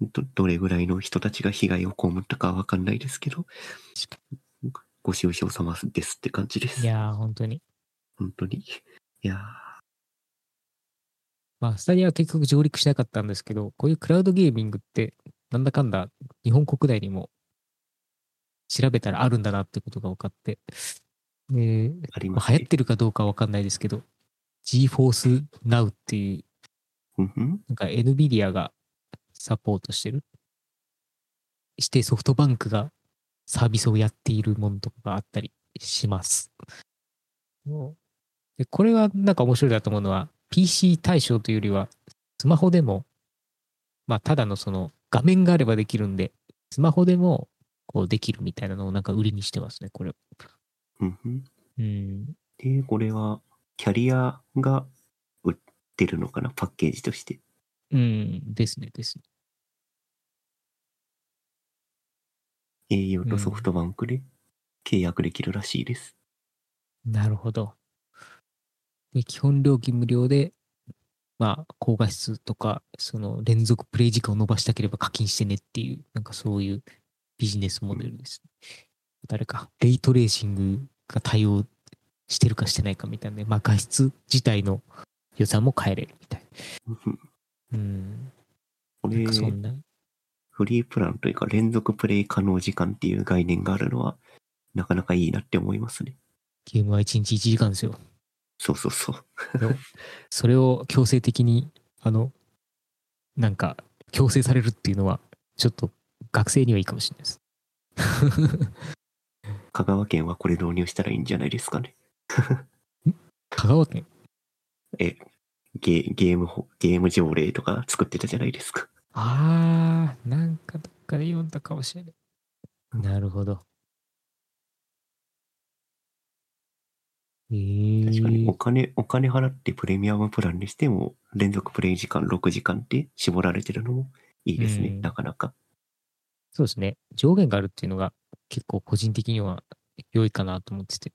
ど、どれぐらいの人たちが被害を被ったかはわかんないですけど、ご愁傷様ですって感じです。いやー、本当に。本当に。いやままあ、スタディアは結局上陸しなかったんですけど、こういうクラウドゲーミングって、なんだかんだ日本国内にも調べたらあるんだなってことが分かって、でありま。流行ってるかどうかは分かんないですけど、GeForce Now っていう、なんか NVIDIA がサポートしてる、してソフトバンクがサービスをやっているものとかがあったりします。でこれはなんか面白いなと思うのは、PC 対象というよりは、スマホでも、まあ、ただのその画面があればできるんで、スマホでもこうできるみたいなのをなんか売りにしてますね、これ。うんうんうん。で、これは、キャリアが売ってるのかな、パッケージとして。うん、ですね、ですね。Au とソフトバンクで契約できるらしいです。なるほど。で、基本料金無料で、まあ、高画質とか、その連続プレイ時間を伸ばしたければ課金してねっていう、なんかそういうビジネスモデルです。誰か、レイトレーシングが対応してるかしてないかみたいなね、まあ画質自体の予算も変えれるみたいうんうんな。うん。これなんか、そんな。フリープランというか連続プレイ可能時間っていう概念があるのは、なかなかいいなって思いますね。ゲームは1日1時間ですよ。そうそうそう。それを強制的に、あの、なんか、強制されるっていうのは、ちょっと学生にはいいかもしれないです。香川県はこれ導入したらいいんじゃないですかね。香川県？え、ゲゲームほ、ゲーム条例とか作ってたじゃないですか。あー、なんかどっかで読んだかもしれない。なるほど。えー、確かにお金、お金払ってプレミアムプランにしても、連続プレイ時間6時間って絞られてるのもいいですね。うんなかなか。そうですね。上限があるっていうのが結構個人的には良いかなと思ってて。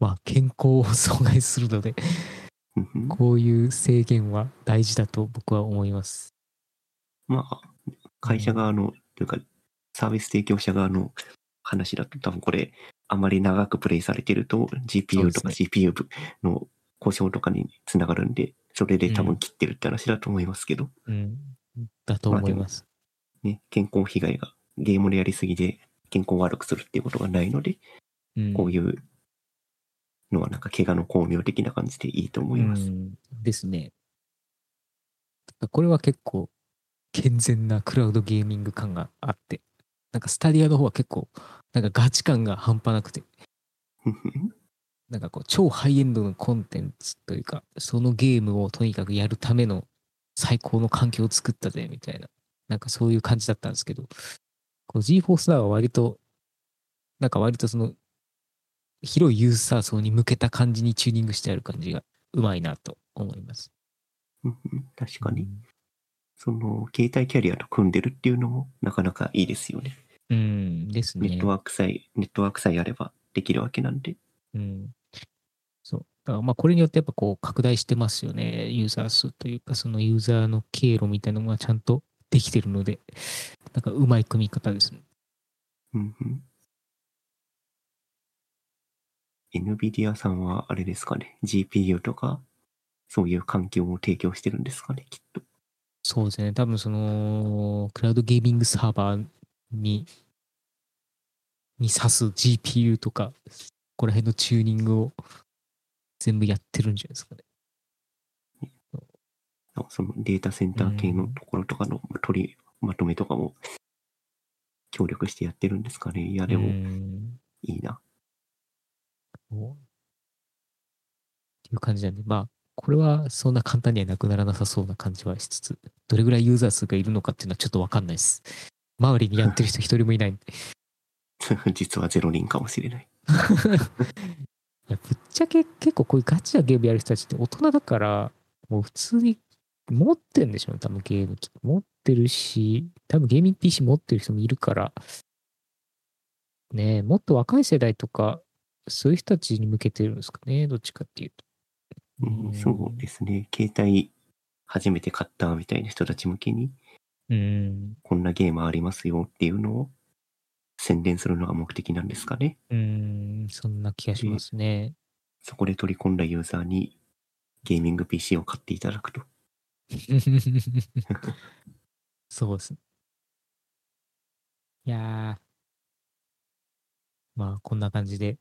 まあ、健康を 阻害するので、こういう制限は大事だと僕は思います。まあ、会社側の、というか、サービス提供者側の話だと多分これ、あまり長くプレイされてると GPU とか CPU の故障とかにつながるんで、それで多分切ってるって話だと思いますけど、うん。だと思います。ね、健康被害がゲームでやりすぎで健康を悪くするっていうことがないので、うんこういうのはなんか怪我の巧妙的な感じでいいと思います。うんですね。これは結構健全なクラウドゲーミング感があって、なんかスタディアの方は結構なんかガチ感が半端なくて、なんかこう超ハイエンドのコンテンツというか、そのゲームをとにかくやるための最高の環境を作ったぜみたいな、なんかそういう感じだったんですけど、GForce は割と、なんか割とその広いユーザー層に向けた感じにチューニングしてある感じがうまいなと思います。うんうん確かに、その携帯キャリアと組んでるっていうのもなかなかいいですよね。うん、ですね。ネットワークさえ、ネットワークさえあればできるわけなんで。うん。そう。だからまあこれによってやっぱこう拡大してますよね。ユーザー数というか、そのユーザーの経路みたいなのがちゃんとできてるので、なんかうまい組み方ですね。うんうん。NVIDIA さんはあれですかね、GPU とか、そういう環境を提供してるんですかね、きっと。そうですね。多分その、クラウドゲーミングサーバーに、に挿す GPU とか、ここら辺のチューニングを全部やってるんじゃないですかね。そのデータセンター系のところとかの取りまとめとかも協力してやってるんですかね？いや、でもうんいいな。っていう感じなんで、まあ、これはそんな簡単にはなくならなさそうな感じはしつつ、どれぐらいユーザー数がいるのかっていうのはちょっとわかんないです。周りにやってる人一人もいないんで。実はゼロ人かもしれない。いやぶっちゃけ結構こういうガチなゲームやる人たちって大人だから、もう普通に持ってんでしょうね、多分ゲーム機。持ってるし、多分ゲーミング PC 持ってる人もいるから、ねえ、もっと若い世代とか、そういう人たちに向けてるんですかね、どっちかっていうと。うん、そうですね。携帯初めて買ったみたいな人たち向けに、うん。こんなゲームありますよっていうのを宣伝するのが目的なんですかね。うん、そんな気がしますね。そこで取り込んだユーザーにゲーミング PC を買っていただくと。そうですね。いやー。まあ、こんな感じで。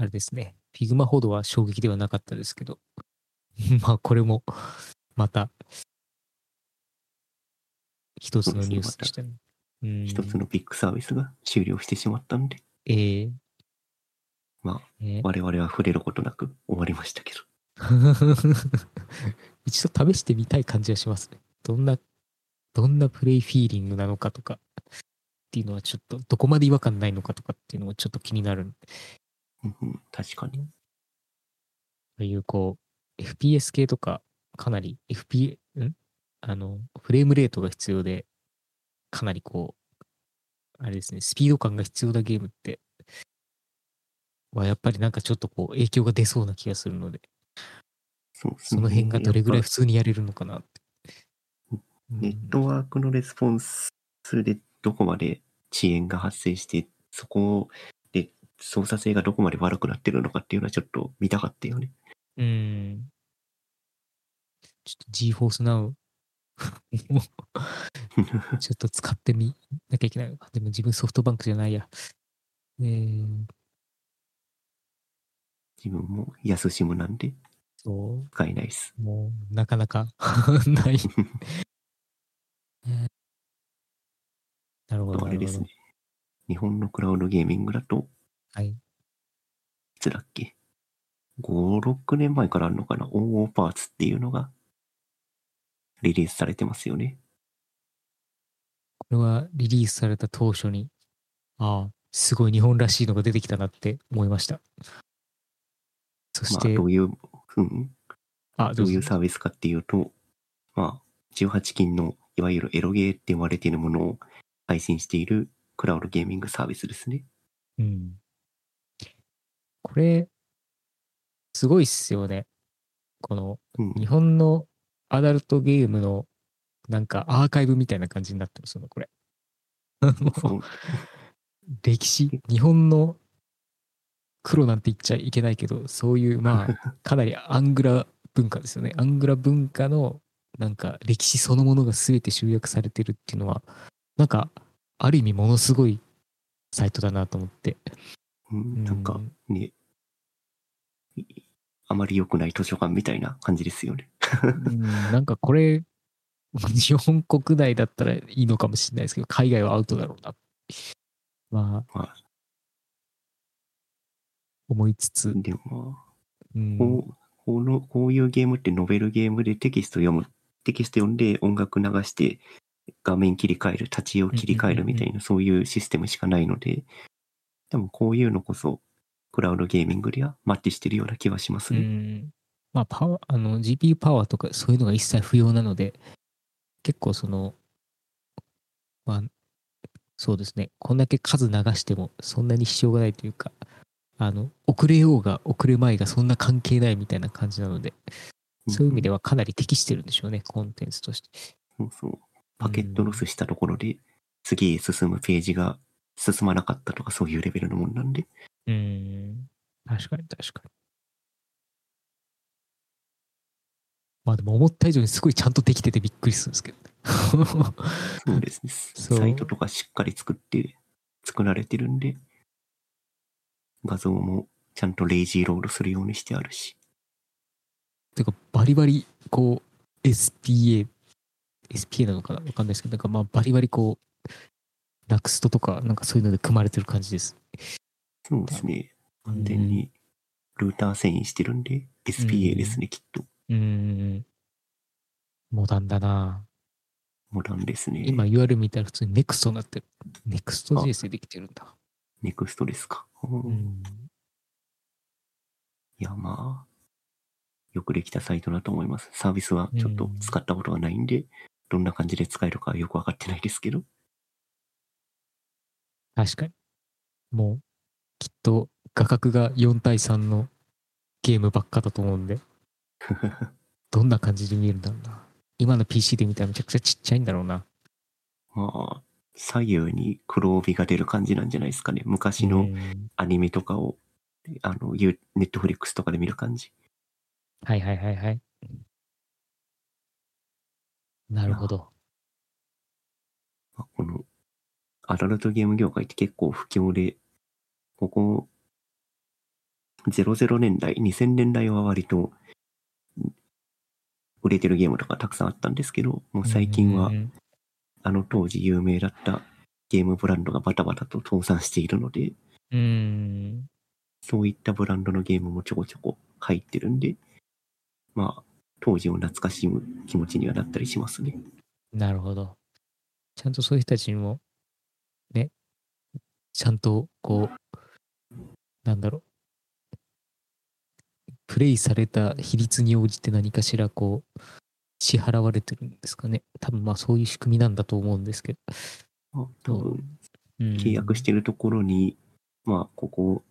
あれですね。 Figma ほどは衝撃ではなかったですけど。まあ、これも、また、一つのニュースでしたね。うん一つのビッグサービスが終了してしまったんで、ええまあ、ね我々は触れることなく終わりましたけど。一度試してみたい感じはしますね。どんな、どんなプレイフィーリングなのかとかっていうのはちょっと、どこまで違和感ないのかとかっていうのもちょっと気になる。うんうん。確かに。こういうこう、FPS 系とか、かなり FP、ん？あの、フレームレートが必要で、かなりこう、あれですね、スピード感が必要なゲームって、はやっぱりなんかちょっとこう、影響が出そうな気がするので、そうですね。その辺がどれぐらい普通にやれるのかなって。ぱネットワークのレスポンスでどこまで遅延が発生して、そこで操作性がどこまで悪くなってるのかっていうのはちょっと見たかったよね。うん。うんちょっと GForce Now もうちょっと使ってみなきゃいけないのか。でも自分ソフトバンクじゃないや。えー、自分も安シムなんでそ使えないです。う、もうなかなか ない。えーなるほど。あれですね。日本のクラウドゲーミングだと、はい。いつだっけ ?5、6年前からあるのかな ?OO パーツっていうのがリリースされてますよね。これはリリースされた当初に、ああ、すごい日本らしいのが出てきたなって思いました。そしまあ、て、どういう、う？ん、あ、どういうぞサービスかっていうと、まあ、18金のいわゆるエロゲーって言われているものを配信しているクラウドゲーミングサービスですね。うん。これ、すごいっすよね。この、うん。日本のアダルトゲームの、なんかアーカイブみたいな感じになってますよね、これ。歴史、日本の黒なんて言っちゃいけないけど、そういう、まあ、かなりアングラ文化ですよね。アングラ文化の、なんか歴史そのものが全て集約されてるっていうのは、なんか、ある意味ものすごいサイトだなと思って。うんなんかね、いあまり良くない図書館みたいな感じですよね。うんなんかこれ、日本国内だったらいいのかもしれないですけど、海外はアウトだろうな。まあ、まあ、思いつつ、でもまあ、うん、こうこのこういうゲームってノベルゲームでテキスト読む、テキスト読んで音楽流して画面切り替える、立ち絵を切り替えるみたいな、そういうシステムしかないので、多分こういうのこそ、クラウドゲーミングではマッチしてるような気はしますうね。ん、まあ、パワー、あの、GPU パワーとかそういうのが一切不要なので、結構その、まあ、そうですね、こんだけ数流してもそんなに支障がないというか、あの、遅れようが遅れまいがそんな関係ないみたいな感じなので、そういう意味では。はかなり適してるんでしょうね、コンテンツとして。そうそう。パケットロスしたところで、次へ進むページが進まなかったとか、そういうレベルのもんなんで。うん。確かに確かに。まあでも思った以上にすごいちゃんとできててびっくりするんですけどね。そうですね。サイトとかしっかり作って、作られてるんで、画像もちゃんとレイジーロールするようにしてあるし。てかバリバリこう SPA、SPA なのかな？わかんないですけど、なんかまあバリバリこう、ナクストとかなんかそういうので組まれてる感じです。そうですね。完全にルーター遷移してるんで、SPA ですね、きっと。うん。モダンだなモダンですね。今 URL 見たら普通に NEXT になってる。NEXTJS でできてるんだ。ネクストですか。うんうん。いや、まあ、よくできたサイトだと思います。サービスはちょっと使ったことがないんで、どんな感じで使えるかはよくわかってないですけど。確かに。もう、きっと画角が4対3のゲームばっかだと思うんで、どんな感じで見えるんだろうな。今の PC で見たらめちゃくちゃちっちゃいんだろうな。まあ、左右に黒帯が出る感じなんじゃないですかね。昔のうんアニメとかをあの、ユネットフリックスとかで見る感じ。はいはいはいはい。なるほど。まあこの、アダルトゲーム業界って結構不況で、ここ、00年代、2000年代は割と、売れてるゲームとかたくさんあったんですけど、もう最近はあの当時有名だったゲームブランドがバタバタと倒産しているので、そういったブランドのゲームもちょこちょこ入ってるんで、まあ、当時を懐かしむ気持ちにはなったりしますね。なるほど。ちゃんとそういう人たちにも、ね、ちゃんとこう、なんだろう、プレイされた比率に応じて何かしらこう、支払われてるんですかね。多分まあそういう仕組みなんだと思うんですけど。まあ、多分、うん、契約してるところに、まあ、ここ、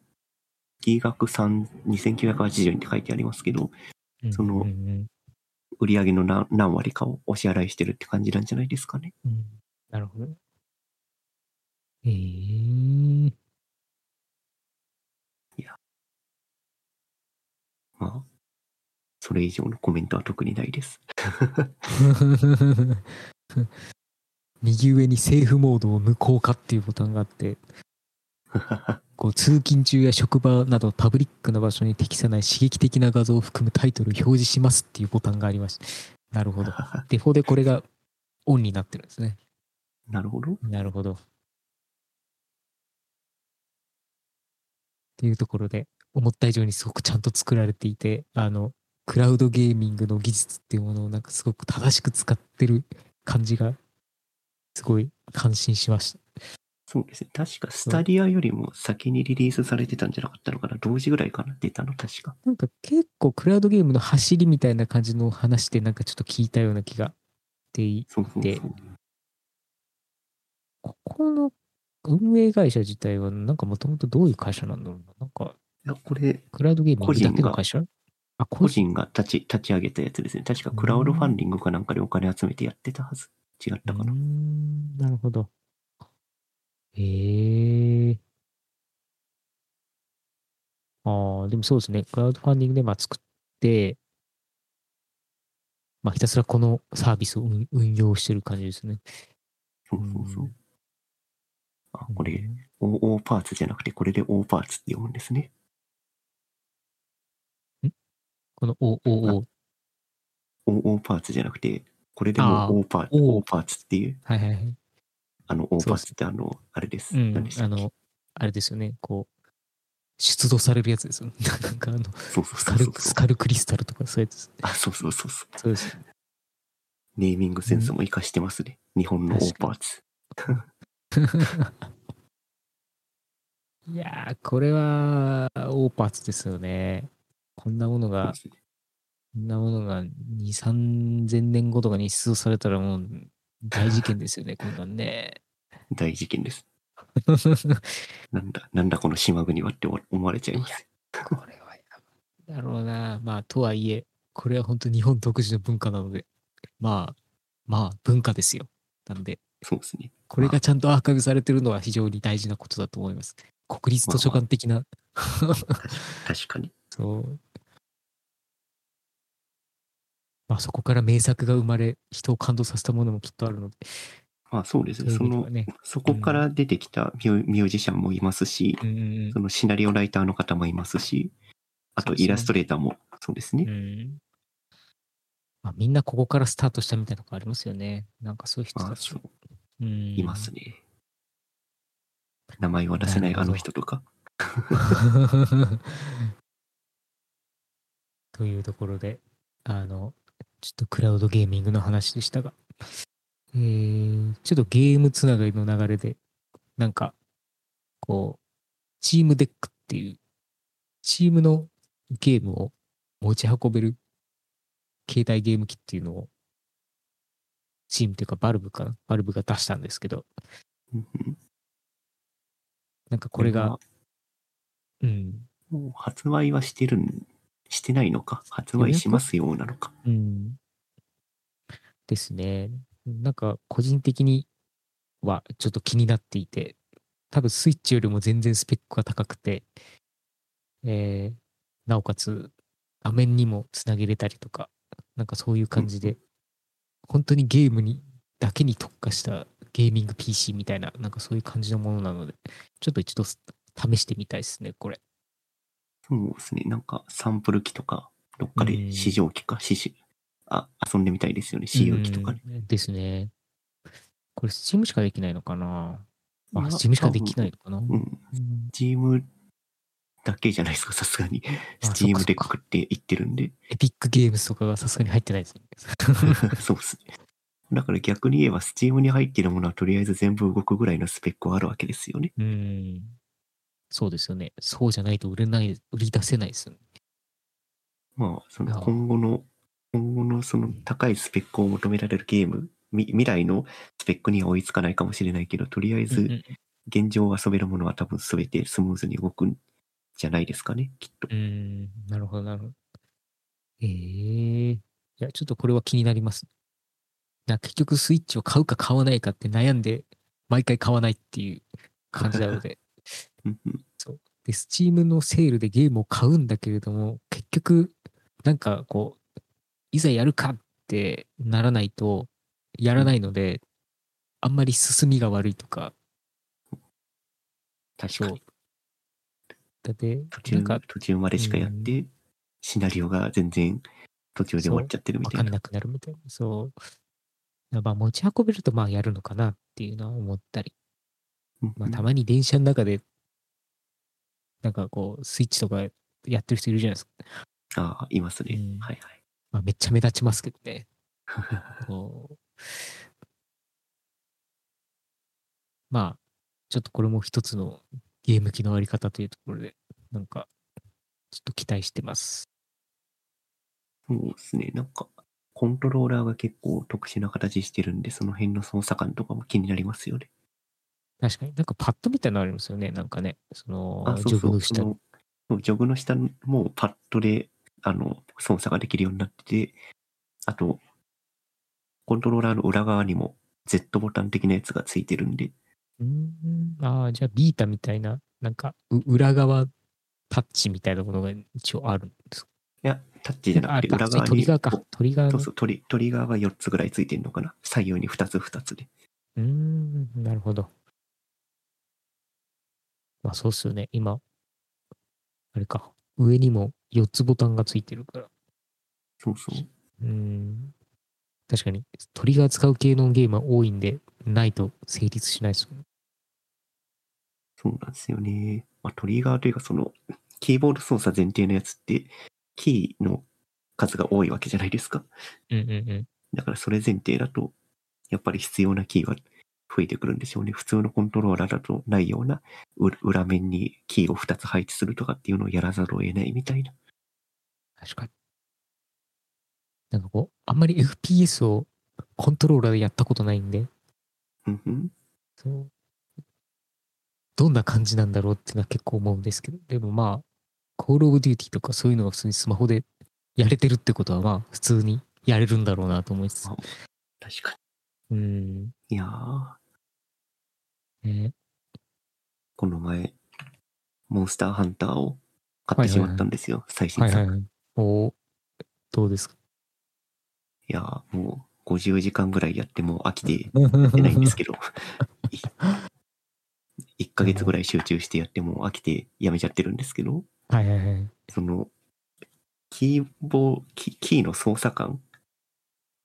月額3 2980円って書いてありますけど、そのうんうん売上の何何割かをお支払いしてるって感じなんじゃないですかね。うんうんなるほど。えー、まあ、それ以上のコメントは特にないです。右上にセーフモードを無効化っていうボタンがあって、こう通勤中や職場などパブリックな場所に適さない刺激的な画像を含むタイトルを表示しますっていうボタンがありました。なるほど。デフォでこれがオンになってるんですね。なるほど。なるほど。っていうところで、思った以上にすごくちゃんと作られていて、あの、クラウドゲーミングの技術っていうものをなんかすごく正しく使ってる感じが、すごい感心しました。そうですね。確かスタディアよりも先にリリースされてたんじゃなかったのかな？同時ぐらいかな。出たの、確か。なんか結構クラウドゲームの走りみたいな感じの話でなんかちょっと聞いたような気がしていそうそうでそう。ここの運営会社自体はなんかもともとどういう会社なんだろうな。なんかいや、これ、クラウドゲーミングだけの会社？あ、個個人？人が立ち、立ち上げたやつですね。確かクラウドファンディングかなんかでお金集めてやってたはず。違ったかな。なるほど。へえああ、でもそうですね。クラウドファンディングでまあ作って、まあひたすらこのサービスを運運用してる感じですね。そうそうそうう。あ、これ、うん OO パーツじゃなくて、これで O パーツって読むんですね。この OOO。OO パーツじゃなくて、これでも O パーツ、O パーツっていう、はいはいはい。あの O パーツってあの、あれです。うん何であの、あれですよね。こう、出土されるやつですよね。なんかあの、そうそうスカルそうそうスカルクリスタルとかそういうやつです。あ、そうそうそうそう。そうです。ネーミングセンスも活かしてますね。日本の O パーツ。いやー、これは、オーパーツですよね。こんなものが、こんなものが2、3000年後とかに出土されたらもう大事件ですよね、こんなんね。大事件です。なんだ、なんだこの島国はって思われちゃいます。これはやばいだろうな。まあ、とはいえ、これは本当日本独自の文化なので、まあ、まあ、文化ですよ。なんで、そうですね。これがちゃんとアーカイブされてるのは非常に大事なことだと思います。国立図書館的な、確かに。そう。まあそこから名作が生まれ、人を感動させたものもきっとあるので。まあそうですね。そのね。そこから出てきたミュミュージシャンもいますし、うんうんそのシナリオライターの方もいますし、あとイラストレーターもそうですね。うん。うんまあ、みんなここからスタートしたみたいなとこありますよね。なんかそういう人まあたちそ。いますね。名前は出せないあの人とか。というところで、あの、ちょっとクラウドゲーミングの話でしたが、えー、ちょっとゲームつながりの流れで、なんか、こう、チームデックっていう、チームのゲームを持ち運べる携帯ゲーム機っていうのを、チームというかバルブかな？バルブが出したんですけど、なんかこれがは、うん、もう発売はしてるん、してないのか？発売しますようなのか？うん。ですね。なんか個人的にはちょっと気になっていて、多分スイッチよりも全然スペックが高くて、ええーなおかつ画面にもつなげれたりとか、なんかそういう感じで、本当にゲームにだけに特化したゲーミング PC みたいな、なんかそういう感じのものなので、ちょっと一度試してみたいですね、これ。そうですね。なんかサンプル機とか、どっかで試乗機か、試し、あ、遊んでみたいですよね。試用機とかね。うんですね。これ、Steam しかできないのかな？あ、Steam しかできないのかな、うん。うんだけじゃないですか、さすがに。あスチームでくくって言ってるんで。エピックゲームズとかがさすがに入ってないですね。そうですね。だから逆に言えば、スチームに入ってるものはとりあえず全部動くぐらいのスペックはあるわけですよね。うん。そうですよね。そうじゃないと売れない、売り出せないですよね。まあ、その今後の、今後のその高いスペックを求められるゲーム、み未来のスペックには追いつかないかもしれないけど、とりあえず現状遊べるものは多分全てスムーズに動くんじゃないですかね、きっとう。ん、なるほど、なるほど。ええいや、ちょっとこれは気になります。な結局、スイッチを買うか買わないかって悩んで、毎回買わないっていう感じなので。うんうんそう。で、スチームのセールでゲームを買うんだけれども、結局、なんかこう、いざやるかってならないと、やらないので、あんまり進みが悪いとか、そう確かに。。だって、途中途中までしかやって、シナリオが全然途中で終わっちゃってるみたいな。わかんなくなるみたいな。そう。まあ持ち運べるとまあやるのかなっていうのは思ったり。うんまあたまに電車の中で、なんかこう、スイッチとかやってる人いるじゃないですか。ああ、いますね。うんはいはい。まあめっちゃ目立ちますけどね。こうまあ、ちょっとこれも一つのゲーム機のあり方というところで、なんか、ちょっと期待してます。そうですね。なんか、コントローラーが結構特殊な形してるんで、その辺の操作感とかも気になりますよね。確かに。なんかパッドみたいなのありますよね。なんかね。その、あ、そうそう。ジョグの下そのジョグの下もパッドで、あの、操作ができるようになってて、あと、コントローラーの裏側にも Z ボタン的なやつがついてるんで、うーん。ああ、じゃあビータみたいな、なんか、う裏側タッチみたいなものが一応あるんですか？いや、タッチじゃなくて、裏側に。トリガーか。トリガーの。そうそう、トリトリガーが4つぐらいついてるのかな？左右に2つ2つで。うーん、なるほど。まあそうっすよね。今、あれか。上にも4つボタンがついてるから。そうそう。うーん。確かに、トリガー使う系のゲームは多いんで、ないと成立しないです。そうなんですよね。まあ、トリガーというか、その、キーボード操作前提のやつって、キーの数が多いわけじゃないですか。うんうんうん。だからそれ前提だと、やっぱり必要なキーが増えてくるんでしょうね。普通のコントローラーだとないような、う裏面にキーを2つ配置するとかっていうのをやらざるを得ないみたいな。確かに。なんかこう、あんまり FPS をコントローラーでやったことないんで、うんうん。そう。どんな感じなんだろうっていうのは結構思うんですけど、でもまあ、 Call of Duty とかそういうのが普通にスマホでやれてるってことはまあ、普通にやれるんだろうなと思いつつあ。確かうん。に。いやー、ね、この前、モンスターハンターを買ってしまったんですよ。最新作。はいはいはい。おーどうですか？いやー、もう50時間ぐらいやってもう飽きて やってないんですけど、1ヶ月ぐらい集中してやってもう飽きてやめちゃってるんですけど、はいはいはい。その、キーボー、キキーの操作感、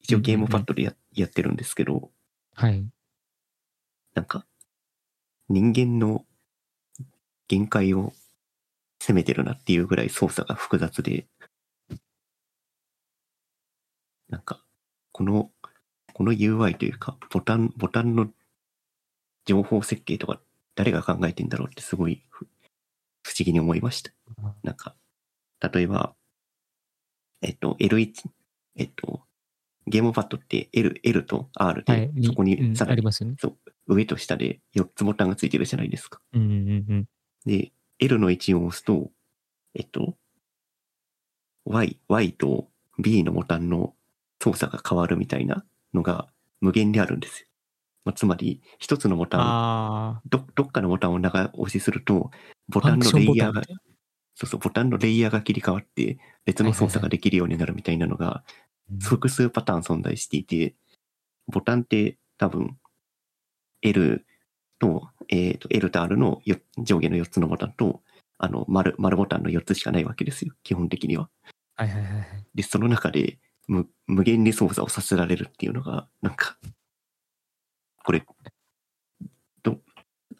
一応ゲームパッドでや,、やってるんですけど、はい。なんか、人間の限界を攻めてるなっていうぐらい操作が複雑で、なんか、この、この UI というか、ボタン、ボタンの情報設計とか誰が考えてんだろうってすごいふ不思議に思いました。なんか、例えば、えっと、L1、えっと、ゲームパッドって L、L と R で、はい。そこうんにさらにありますよね。上と下で4つボタンがついてるじゃないですか。うんうんうん。で、L の位置を押すと、えっと、Y、Y と B のボタンの操作が変わるみたいなのが無限であるんですよ。まあ、つまり、一つのボタン、あど、どっかのボタンを長押しすると、ボタンのレイヤーが。そうそう、ボタンのレイヤーが切り替わって、別の操作ができるようになるみたいなのが、複数パターン存在していて、ボタンって多分、L と、えっ、と、L と R のよ上下の4つのボタンと、あの、丸、丸ボタンの4つしかないわけですよ、基本的には。はいはいはいはい。で、その中で無無限に操作をさせられるっていうのが、なんか、これ、ど、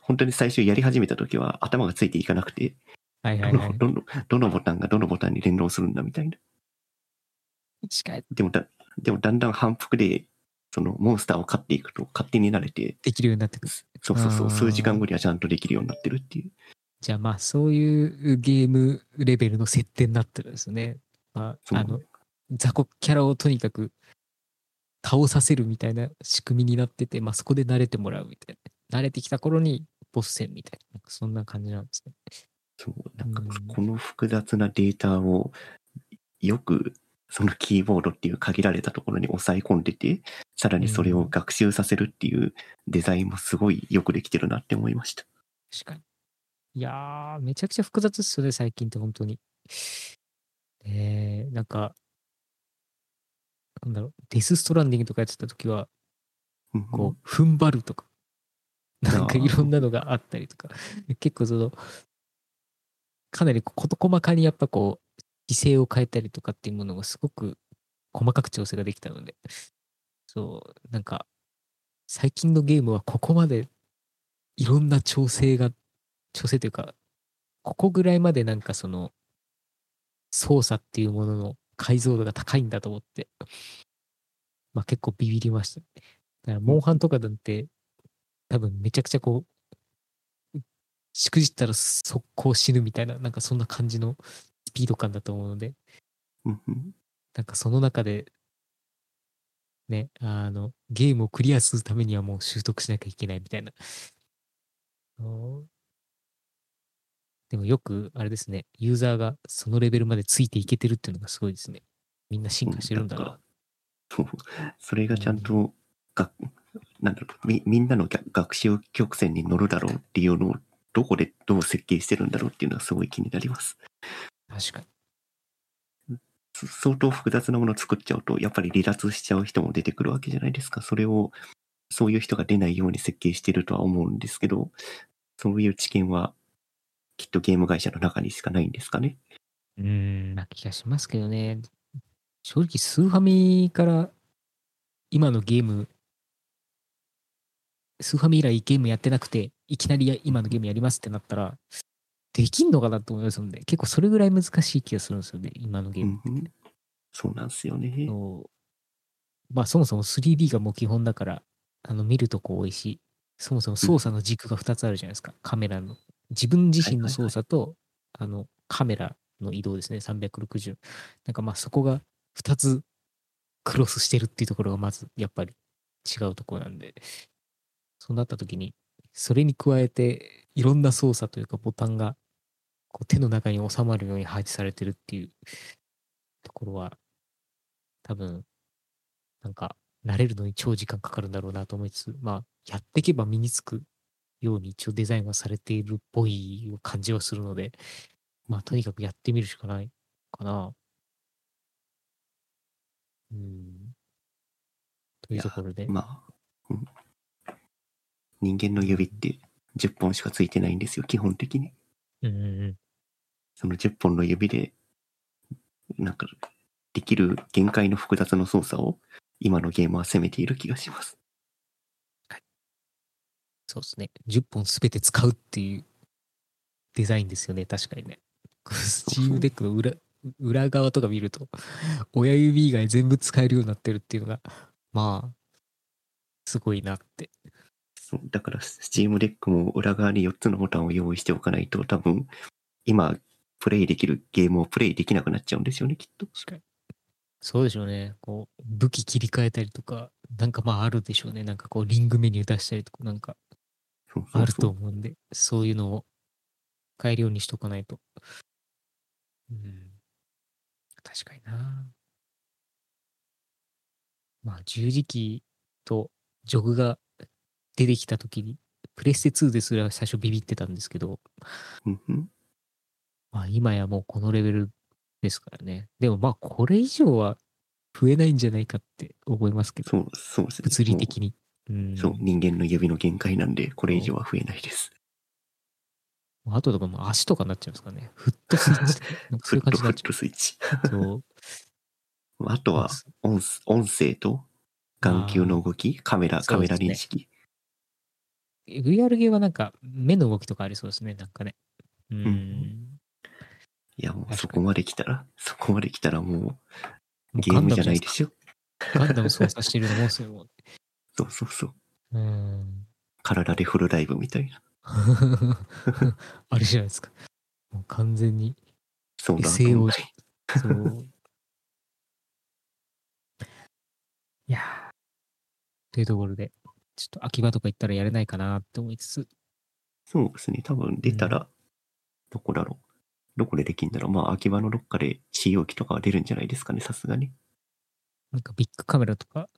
本当に最初やり始めた時は頭がついていかなくて、はいはいはい。どのどのどのボタンがどのボタンに連動するんだみたいな。近いでもだ、でもだんだん反復で、そのモンスターを飼っていくと勝手に慣れて、できるようになってくる。そうそうそう、数時間後にはちゃんとできるようになってるっていう。じゃあまあそういうゲームレベルの設定になってるんですね。まあ、あの、雑魚キャラをとにかく倒させるみたいな仕組みになってて、まあそこで慣れてもらうみたいな。慣れてきた頃にボス戦みたいな、なそんな感じなんですね。そう、なんかうんこの複雑なデータをよくそのキーボードっていう限られたところに抑え込んでて、さらにそれを学習させるっていうデザインもすごいよくできてるなって思いました。確かに。いやー、めちゃくちゃ複雑っすよね、最近って本当に。えー、なんか、なんだろう、デスストランディングとかやってた時は、うんこう、踏ん張るとか、なんかいろんなのがあったりとか、結構その、かなり事細かにやっぱこう、姿勢を変えたりとかっていうものがすごく細かく調整ができたので、そう、なんか、最近のゲームはここまでいろんな調整が、調整というか、ここぐらいまでなんかその、操作っていうものの解像度が高いんだと思って、まあ結構ビビりましたね。だから、モンハンとかなんて、多分めちゃくちゃこう、しくじったら速攻死ぬみたいな、なんかそんな感じのスピード感だと思うので、なんかその中で、ね、あの、ゲームをクリアするためにはもう習得しなきゃいけないみたいな。でもよく、あれですね、ユーザーがそのレベルまでついていけてるっていうのがすごいですね。みんな進化してるんだな。そうそれがちゃんと、がなんだろうみみんなの学学習曲線に乗るだろうっていうのをどこでどう設計してるんだろうっていうのはすごい気になります。確かに。そ相当複雑なものを作っちゃうと、やっぱり離脱しちゃう人も出てくるわけじゃないですか。それを、そういう人が出ないように設計してるとは思うんですけど、そういう知見は、きっとゲーム会社の中にしかないんですかね。うーん、な気がしますけどね。正直、スーファミから今のゲーム、スーファミ以来ゲームやってなくて、いきなりや今のゲームやりますってなったら、できんのかなと思いますので、結構それぐらい難しい気がするんですよね、今のゲーム。うんうんそうなんですよね。まあそもそも 3D がもう基本だから、あの見るとこ多いし、そもそも操作の軸が2つあるじゃないですか、カメラの。自分自身の操作と、あのカメラの移動ですね、360。なんかまあそこが2つクロスしてるっていうところがまずやっぱり違うところなんで、そうなった時に、それに加えていろんな操作というかボタンがこう手の中に収まるように配置されてるっていうところは、多分、なんか、慣れるのに超時間かかるんだろうなと思いつつ、まあ、やっていけば身につくように一応デザインはされているっぽい感じはするので、まあ、とにかくやってみるしかないかな。うん。というところで、まあ、うん人間の指って10本しかついてないんですよ、基本的に。うん。その10本の指で、なんか、できる限界の複雑な操作を今のゲームは攻めている気がします。そうですね。10本すべて使うっていうデザインですよね、確かにね。 Steam Deck の裏 裏側とか見ると、親指以外全部使えるようになってるっていうのが、まあ、すごいなって。そうだから、 Steam Deck も裏側に4つのボタンを用意しておかないと、多分、今、プレイできるゲームをプレイできなくなっちゃうんですよね、きっと。確かに。そうでしょうね。こう、武器切り替えたりとか、なんかまああるでしょうね。なんかこう、リングメニュー出したりとか、なんかあると思うんで、そういうのを変えるようにしとかないと。うん。確かにな。まあ、十字キーとジョグが出てきたときに、プレステ2ですら最初ビビってたんですけど、まあ今やもうこのレベルですからね。でもまあこれ以上は増えないんじゃないかって思いますけど、そう、そうですね。物理的に。そう、人間の指の限界なんで、これ以上は増えないです。あととかもう足とかになっちゃうんですかね。フットスイッチ そういう感フットフッじになっちゃトスイッチ。う。そう。あとは音音声と眼球の動き、カメラ、カメラ認識。VR ゲーはなんか目の動きとかありそうですね。なんかね。うん。んいや、もうそこまで来たら、そこまで来たらもうゲームじゃないでしょ。ガンダム操作してるのもんですよ。もそうそうそう。ううん。体でフルダイブみたいな。あれじゃないですか。もう完全に。そうだ SAO じゃん。そう。いやーというところで、ちょっと秋葉とか行ったらやれないかなって思いつつ、そうですね。多分出たら、どこだろう。どこでできんだろう。まあ、秋葉のどっかで使用機とかは出るんじゃないですかね、さすがに。なんかビッグカメラとか、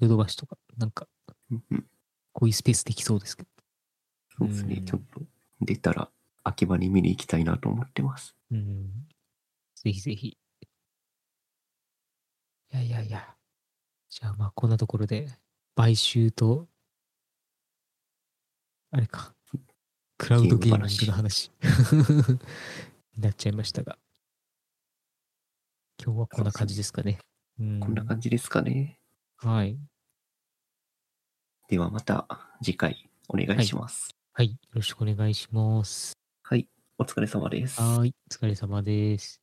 ヨドバシとか、なんか。こういうスペースできそうですけど。そうですねう。んちょっと、出たら、秋葉に見に行きたいなと思ってます。うん。ぜひぜひ。いやいやいや。じゃあまあこんなところで、買収と、あれか、クラウドゲーミングの話 になっちゃいましたが。今日はこんな感じですかね。うん、こんな感じですかね。はい。ではまた次回お願いします。はい。よろしくお願いします。はい。お疲れ様です。はい。お疲れ様です。